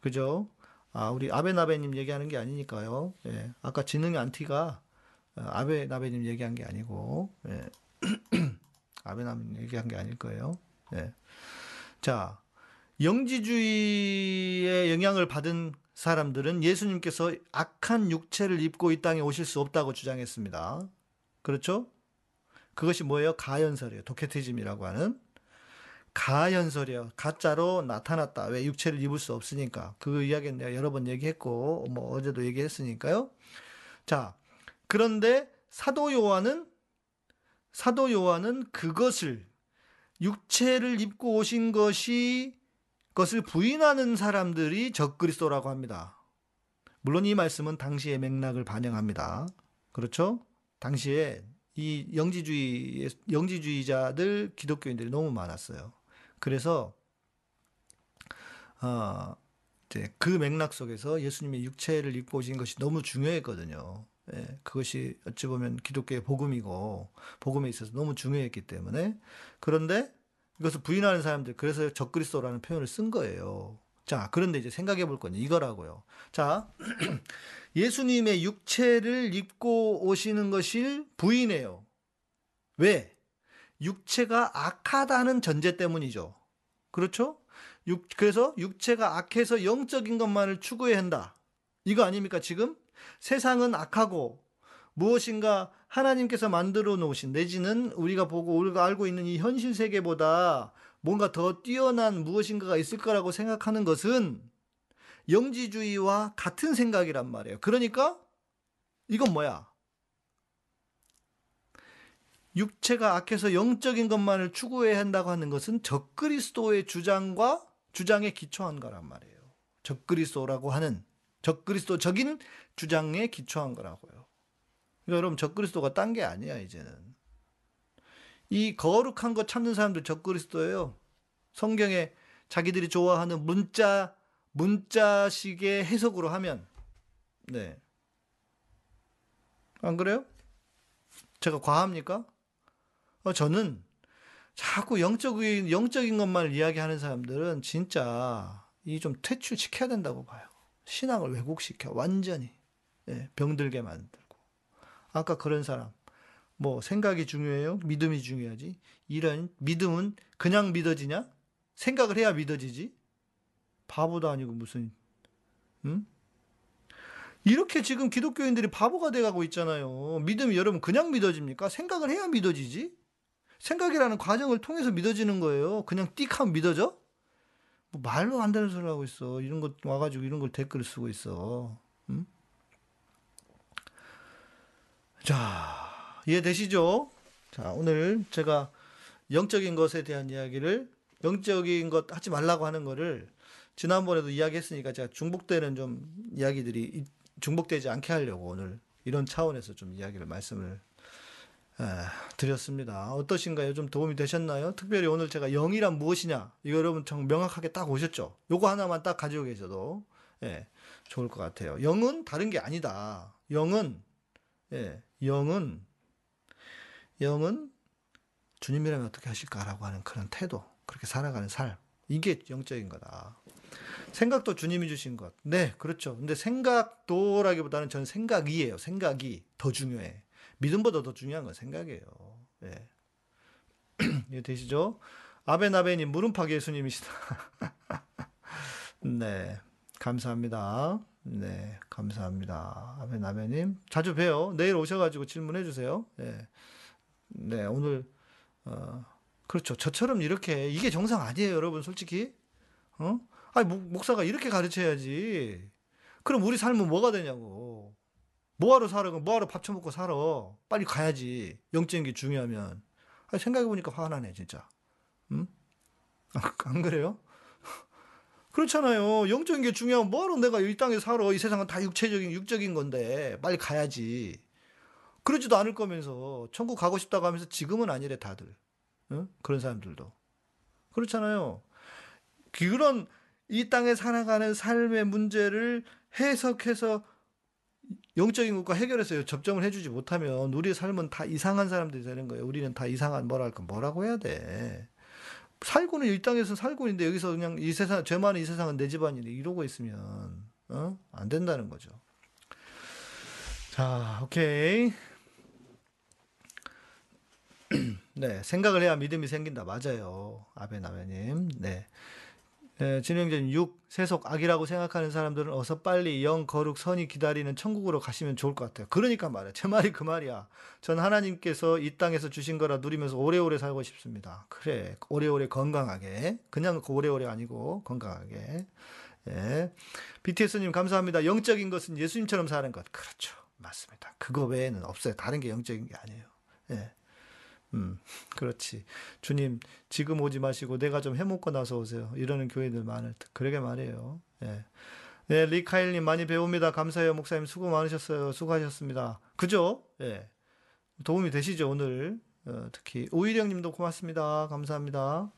그죠? 아, 우리 아베나베님 얘기하는 게 아니니까요. 예. 아까 지능 안티가 어, 아베나베님 얘기한 게 아니고, 예. <clears throat> 아베나베님 얘기한 게 아닐 거예요. 예. 자, 영지주의의 영향을 받은 사람들은 예수님께서 악한 육체를 입고 이 땅에 오실 수 없다고 주장했습니다. 그렇죠? 그것이 뭐예요? 가연설이에요. 도케티즘이라고 하는. 가연설이요. 가짜로 나타났다. 왜 육체를 입을 수 없으니까. 그 이야기는 내가 여러 번 얘기했고, 뭐 어제도 얘기했으니까요. 자, 그런데 사도 요한은 사도 요한은 그것을 육체를 입고 오신 것이 것을 부인하는 사람들이 적그리스도라고 합니다. 물론 이 말씀은 당시의 맥락을 반영합니다. 그렇죠? 당시에 이 영지주의 영지주의자들 기독교인들이 너무 많았어요. 그래서 어, 이제 그 맥락 속에서 예수님의 육체를 입고 오신 것이 너무 중요했거든요. 예, 그것이 어찌 보면 기독교의 복음이고 복음에 있어서 너무 중요했기 때문에 그런데 이것을 부인하는 사람들 그래서 적그리스도라는 표현을 쓴 거예요. 자, 그런데 이제 생각해 볼 건 이거라고요. 자, <clears throat> 예수님의 육체를 입고 오시는 것을 부인해요. 왜? 육체가 악하다는 전제 때문이죠. 그렇죠? 육, 그래서 육체가 악해서 영적인 것만을 추구해야 한다. 이거 아닙니까, 지금? 세상은 악하고 무엇인가 하나님께서 만들어 놓으신 내지는 우리가 보고 우리가 알고 있는 이 현실 세계보다 뭔가 더 뛰어난 무엇인가가 있을 거라고 생각하는 것은 영지주의와 같은 생각이란 말이에요. 그러니까 이건 뭐야? 육체가 악해서 영적인 것만을 추구해야 한다고 하는 것은 적그리스도의 주장과 주장에 기초한 거란 말이에요. 적그리스도라고 하는 적그리스도적인 주장에 기초한 거라고요. 그러니까 여러분 적그리스도가 딴 게 아니야 이제는. 이 거룩한 거 찾는 사람들 적그리스도예요. 성경에 자기들이 좋아하는 문자 문자식의 해석으로 하면 네. 안 그래요? 제가 과합니까? 어, 저는 자꾸 영적인 영적인 것만 이야기하는 사람들은 진짜 이 좀 퇴출시켜야 된다고 봐요. 신앙을 왜곡시켜? 완전히. 네, 병들게 만들고. 아까 그런 사람. 뭐 생각이 중요해요? 믿음이 중요하지? 이런 믿음은 그냥 믿어지냐? 생각을 해야 믿어지지? 바보도 아니고 무슨 응? 이렇게 지금 기독교인들이 바보가 돼가고 있잖아요. 믿음이 여러분 그냥 믿어집니까? 생각을 해야 믿어지지 생각이라는 과정을 통해서 믿어지는 거예요 그냥 띡하면 믿어져 뭐 말로 안 되는 소리 하고 있어. 이런 것 와가지고 이런 걸 댓글 쓰고 있어. 음? 자, 이해되시죠? 자, 오늘 제가 영적인 것에 대한 이야기를, 영적인 것 하지 말라고 하는 거를 지난번에도 이야기했으니까 제가 중복되는 좀 이야기들이 중복되지 않게 하려고 오늘 이런 차원에서 좀 이야기를 말씀을 드렸습니다. 어떠신가요? 좀 도움이 되셨나요? 특별히 오늘 제가 영이란 무엇이냐 이거 여러분 정 명확하게 딱 오셨죠? 요거 하나만 딱 가지고 계셔도 예, 좋을 것 같아요. 영은 다른 게 아니다. 영은 예, 영은 영은 주님이라면 어떻게 하실까라고 하는 그런 태도, 그렇게 살아가는 삶 이게 영적인 거다. 생각도 주님이 주신 것. 네, 그렇죠. 근데 생각도라기보다는 저는 생각이에요. 생각이 더 중요해. 믿음보다 더 중요한 건 생각이에요. 예. <clears throat> 이해 되시죠? 아베나베님, 물음팍 예수님이시다. <laughs> 네. 감사합니다. 네. 감사합니다. 아베나베님. 자주 봬요. 내일 오셔가지고 질문해 주세요. 예. 네. 오늘, 어, 그렇죠. 저처럼 이렇게, 이게 정상 아니에요, 여러분, 솔직히. 어? 아니, 목사가 이렇게 가르쳐야지. 그럼 우리 삶은 뭐가 되냐고. 뭐하러 살아? 뭐하러 밥 처먹고 살아? 빨리 가야지. 영적인 게 중요하면. 생각해보니까 화가 나네, 진짜. 응? 안 그래요? <laughs> 그렇잖아요. 영적인 게 중요하면 뭐하러 내가 이 땅에 살아? 이 세상은 다 육체적인, 육적인 건데. 빨리 가야지. 그러지도 않을 거면서 천국 가고 싶다고 하면서 지금은 아니래 다들. 응? 그런 사람들도. 그렇잖아요. 그런 이 땅에 살아가는 삶의 문제를 해석해서 영적인 것과 해결해서 접점을 해주지 못하면 우리의 삶은 다 이상한 사람들이 되는 거예요. 우리는 다 이상한 뭐랄까 뭐라고 해야 돼. 살고는 이 땅에서 살고 있는데 여기서 그냥 이 세상 죄 많은 이 세상은 내 집안이니 이러고 있으면 어? 안 된다는 거죠. 자, 오케이. <clears throat> 네, 생각을 해야 믿음이 생긴다. 맞아요. 아베나베님. 네. 네, 진행자님 6. 세속 악이라고 생각하는 사람들은 어서 빨리 영, 거룩, 선이 기다리는 천국으로 가시면 좋을 것 같아요. 그러니까 말이야. 제 말이 그 말이야. 전 하나님께서 이 땅에서 주신 거라 누리면서 오래오래 살고 싶습니다. 그래. 오래오래 건강하게. 그냥 그 오래오래 아니고 건강하게. 예. BTS님 감사합니다. 영적인 것은 예수님처럼 사는 것. 그렇죠. 맞습니다. 그거 외에는 없어요. 다른 게 영적인 게 아니에요. 예. 음, 그렇지. 주님, 지금 오지 마시고 내가 좀 해먹고 나서 오세요. 이러는 교회들 많을 듯. 그러게 말이에요. 예. 네, 리카일님 많이 배웁니다. 감사해요. 목사님 수고 많으셨어요. 수고하셨습니다. 그죠? 예. 도움이 되시죠, 오늘. 어, 특히. 오일영 님도 고맙습니다. 감사합니다.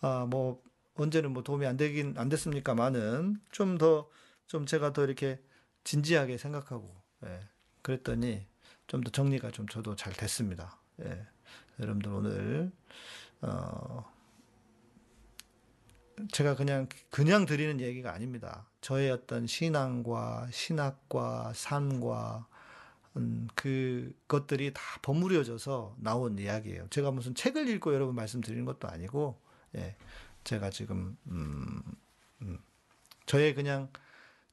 아, 뭐, 언제는 뭐 도움이 안 되긴, 안 됐습니까만은, 좀 더, 좀 제가 더 이렇게 진지하게 생각하고, 예. 그랬더니, 좀 더 정리가 좀 저도 잘 됐습니다. 예. 여러분들 오늘 어 제가 그냥 그냥 드리는 얘기가 아닙니다. 저의 어떤 신앙과 신학과 삶과 음, 그것들이 다 버무려져서 나온 이야기예요. 제가 무슨 책을 읽고 여러분 말씀드리는 것도 아니고, 예, 제가 지금 음, 음, 저의 그냥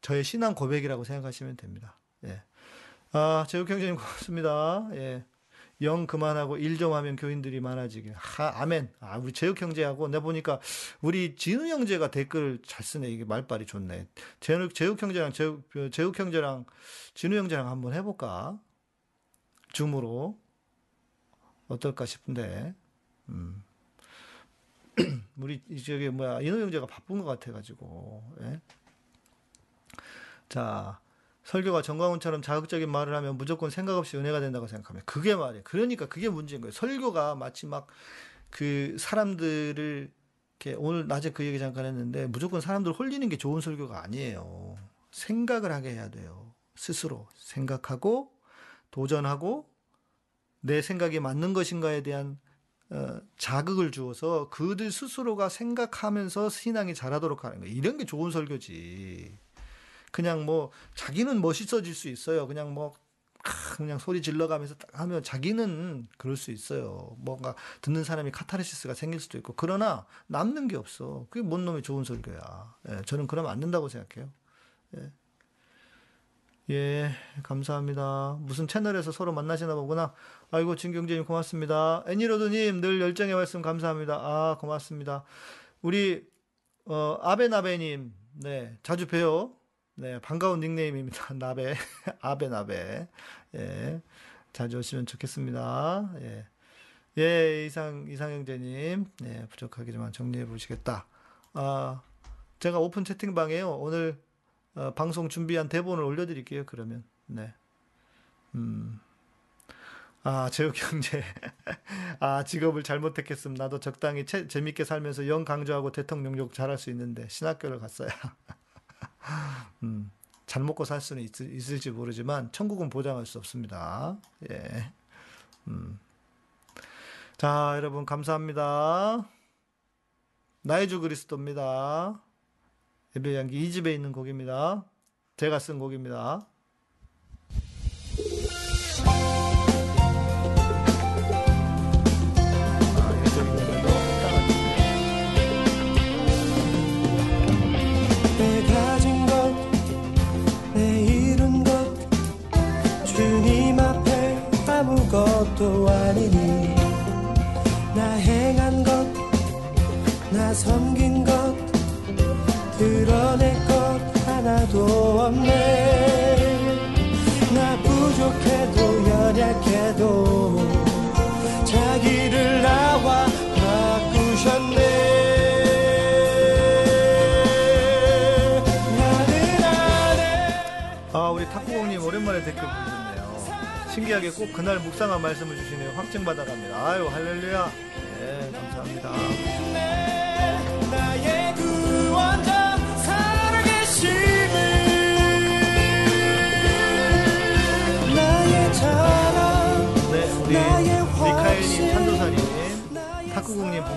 저의 신앙 고백이라고 생각하시면 됩니다. 예. 아, 제육 형제님 고맙습니다. 예. 영 그만하고 일 좀 하면 교인들이 많아지길. 하, 아멘. 아, 우리 제육 형제하고 내 보니까 우리 진우 형제가 댓글 잘 쓰네. 이게 말빨이 좋네. 제육, 제육 형제랑 제육, 제육 형제랑 진우 형제랑 한번 해볼까? 줌으로. 어떨까 싶은데. 음. <clears throat> 우리 저기 뭐야 인호 형제가 바쁜 것 같아가지고. 예? 자. 설교가 정광훈처럼 자극적인 말을 하면 무조건 생각 없이 은혜가 된다고 생각하면 그게 말이에요. 그러니까 그게 문제인 거예요. 설교가 마치 막 그 사람들을 이렇게 오늘 낮에 그 얘기 잠깐 했는데 무조건 사람들 홀리는 게 좋은 설교가 아니에요. 생각을 하게 해야 돼요. 스스로 생각하고 도전하고 내 생각이 맞는 것인가에 대한 어, 자극을 주어서 그들 스스로가 생각하면서 신앙이 자라도록 하는 거예요. 이런 게 좋은 설교지. 그냥 뭐 자기는 멋있어질 수 있어요. 그냥 뭐 그냥 소리 질러가면서 하면 자기는 그럴 수 있어요. 뭔가 듣는 사람이 카타르시스가 생길 수도 있고 그러나 남는 게 없어. 그게 뭔 놈의 좋은 설교야. 예, 저는 그러면 안 된다고 생각해요. 예. 예, 감사합니다. 무슨 채널에서 서로 만나시나 보구나. 아이고, 진경재님 고맙습니다. 애니로드님 늘 열정의 말씀 감사합니다. 아, 고맙습니다. 우리, 어, 아베나베님, 네, 자주 봬요. 네, 반가운 닉네임입니다. <laughs> 나베, 아베 나베. 예, 자주 오시면 좋겠습니다. 예, 예, 이상 이상형제님, 네, 부족하기지만 정리해 보시겠다. 아, 제가 오픈 채팅방에요. 오늘 어, 방송 준비한 대본을 올려드릴게요. 그러면, 네, 음. 아, 제육 형제. <laughs> 아, 직업을 잘못 택했음. 나도 적당히 채, 재밌게 살면서 영 강조하고 대통령 욕 잘할 수 있는데 신학교를 갔어야. <laughs> 음, 잘 먹고 살 수는 있, 을지 모르지만 천국은 보장할 수 없습니다. 예. 음. 자, 여러분 감사합니다. 나의 주 그리스도입니다. 예배 양기 이 집에 있는 곡입니다. 제가 쓴 곡입니다. 나 섬긴 것, 드러낼 것 하나도 없네. 나 부족해도 연약해도 자기를 나와 바꾸셨네. 아, 우리 탁구공님 오랜만에 댓글 신기하게 꼭 그날 묵상한 말씀을 주시네요. 확증받아갑니다. 아유, 할렐루야. 네, 감사합니다.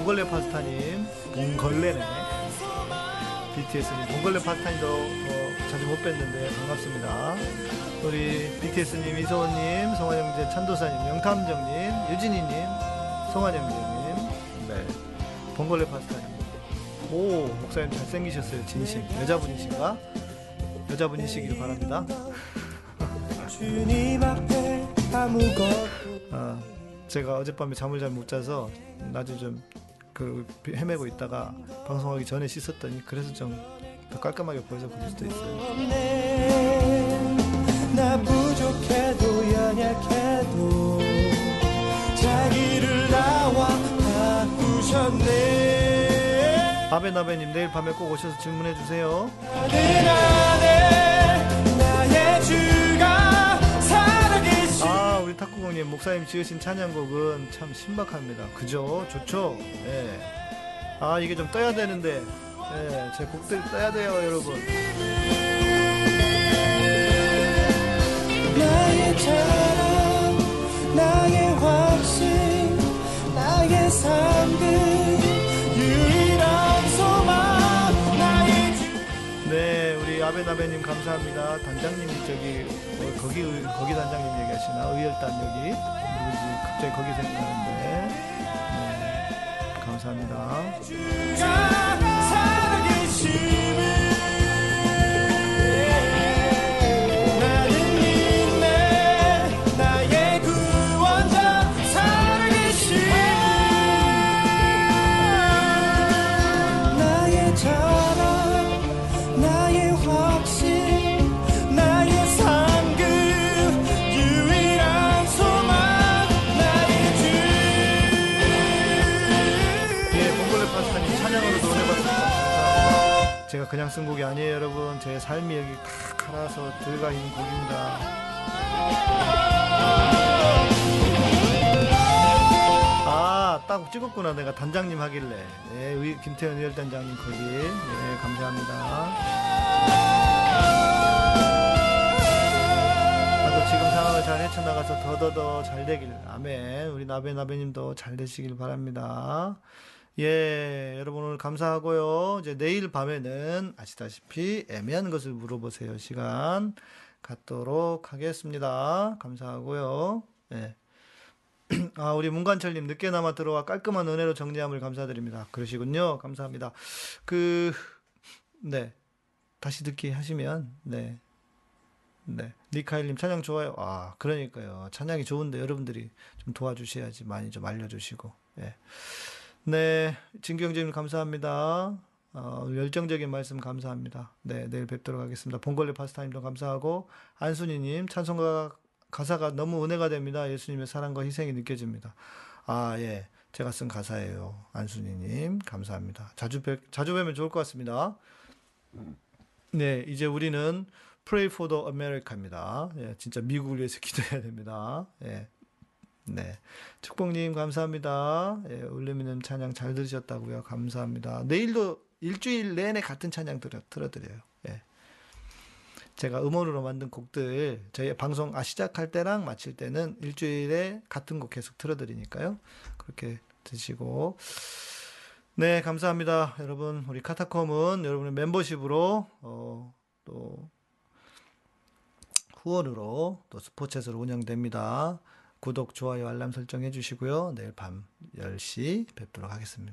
봉걸레 파스타님, 봉걸레네. BTS님, 봉걸레 파스타님도 어, 자주 못 뵀는데 반갑습니다. 우리 BTS님, 이소원님, 성환영제, 찬도사님, 영탐정님, 유진이님, 성환영제님, 네, 봉걸레 파스타님. 오, 목사님 잘생기셨어요, 진심. 여자분이신가? 여자분이시길 바랍니다. 아, 제가 어젯밤에 잠을 잘 못 자서 낮에 좀 그 헤매고 있다가 방송하기 전에 씻었더니 그래서 좀 더 깔끔하게 보여서 그럴 수도 있어요. 아베나베님 내일 밤에 꼭 오셔서 질문해 주세요. 아 우리 탁구공님 목사님 지으신 찬양곡은 참 신박합니다. 그죠? 좋죠? 예. 아 이게 좀 떠야 되는데 예, 제 곡들 떠야 돼요 여러분. 나의 자랑 나의 확신 나의 삶그 네, 우리 아베나베님 감사합니다. 단장님이 저기 어, 거기 의- 거기 단장님 얘기하시나? 의열단 여기. 누구지 갑자기 거기 생각나는데. 네, 감사합니다. 그냥 쓴 곡이 아니에요, 여러분. 제 삶이 여기 탁 갈아서 들어가 있는 곡입니다. 아, 딱 찍었구나. 내가 단장님 하길래. 네, 의- 김태현 의열단장님 거기. 네, 감사합니다. 나도 지금 상황을 잘 헤쳐나가서 더더더 잘 되길. 아멘. 우리 나베 나베님도 잘 되시길 바랍니다. 예, 여러분 오늘 감사하고요. 이제 내일 밤에는 아시다시피 애매한 것을 물어보세요. 시간 갖도록 하겠습니다. 감사하고요. 예. <clears throat> 아, 우리 문관철님 늦게나마 들어와 깔끔한 은혜로 정리함을 감사드립니다. 그러시군요. 감사합니다. 그, 네. 다시 듣기 하시면, 네. 네. 니카일님 찬양 좋아요. 아, 그러니까요. 찬양이 좋은데 여러분들이 좀 도와주셔야지 많이 좀 알려주시고, 예. 네. 진경재님 감사합니다. 어, 열정적인 말씀 감사합니다. 네. 내일 뵙도록 하겠습니다. 봉골레 파스타님도 감사하고, 안순이님 찬송가 가사가 너무 은혜가 됩니다. 예수님의 사랑과 희생이 느껴집니다. 아, 예. 제가 쓴 가사예요. 안순이님, 감사합니다. 자주 뵙, 자주 뵈면 좋을 것 같습니다. 네, 이제 우리는 Pray for the America입니다. 예, 진짜 미국을 위해서 <laughs> 기도해야 됩니다. 예. 네. 축복님, 감사합니다. 예, 울림이는 찬양 잘 들으셨다고요. 감사합니다. 내일도 일주일 내내 같은 찬양 들어, 들어드려요. 예. 제가 음원으로 만든 곡들 저희 방송 아 시작할 때랑 마칠 때는 일주일에 같은 곡 계속 틀어드리니까요. 그렇게 드시고 네 감사합니다 여러분 우리 카타콤은 여러분의 멤버십으로 어, 또 후원으로 또 스포츠에서 운영됩니다. 구독 좋아요 알람 설정 해 주시고요 내일 밤 10시 뵙도록 하겠습니다.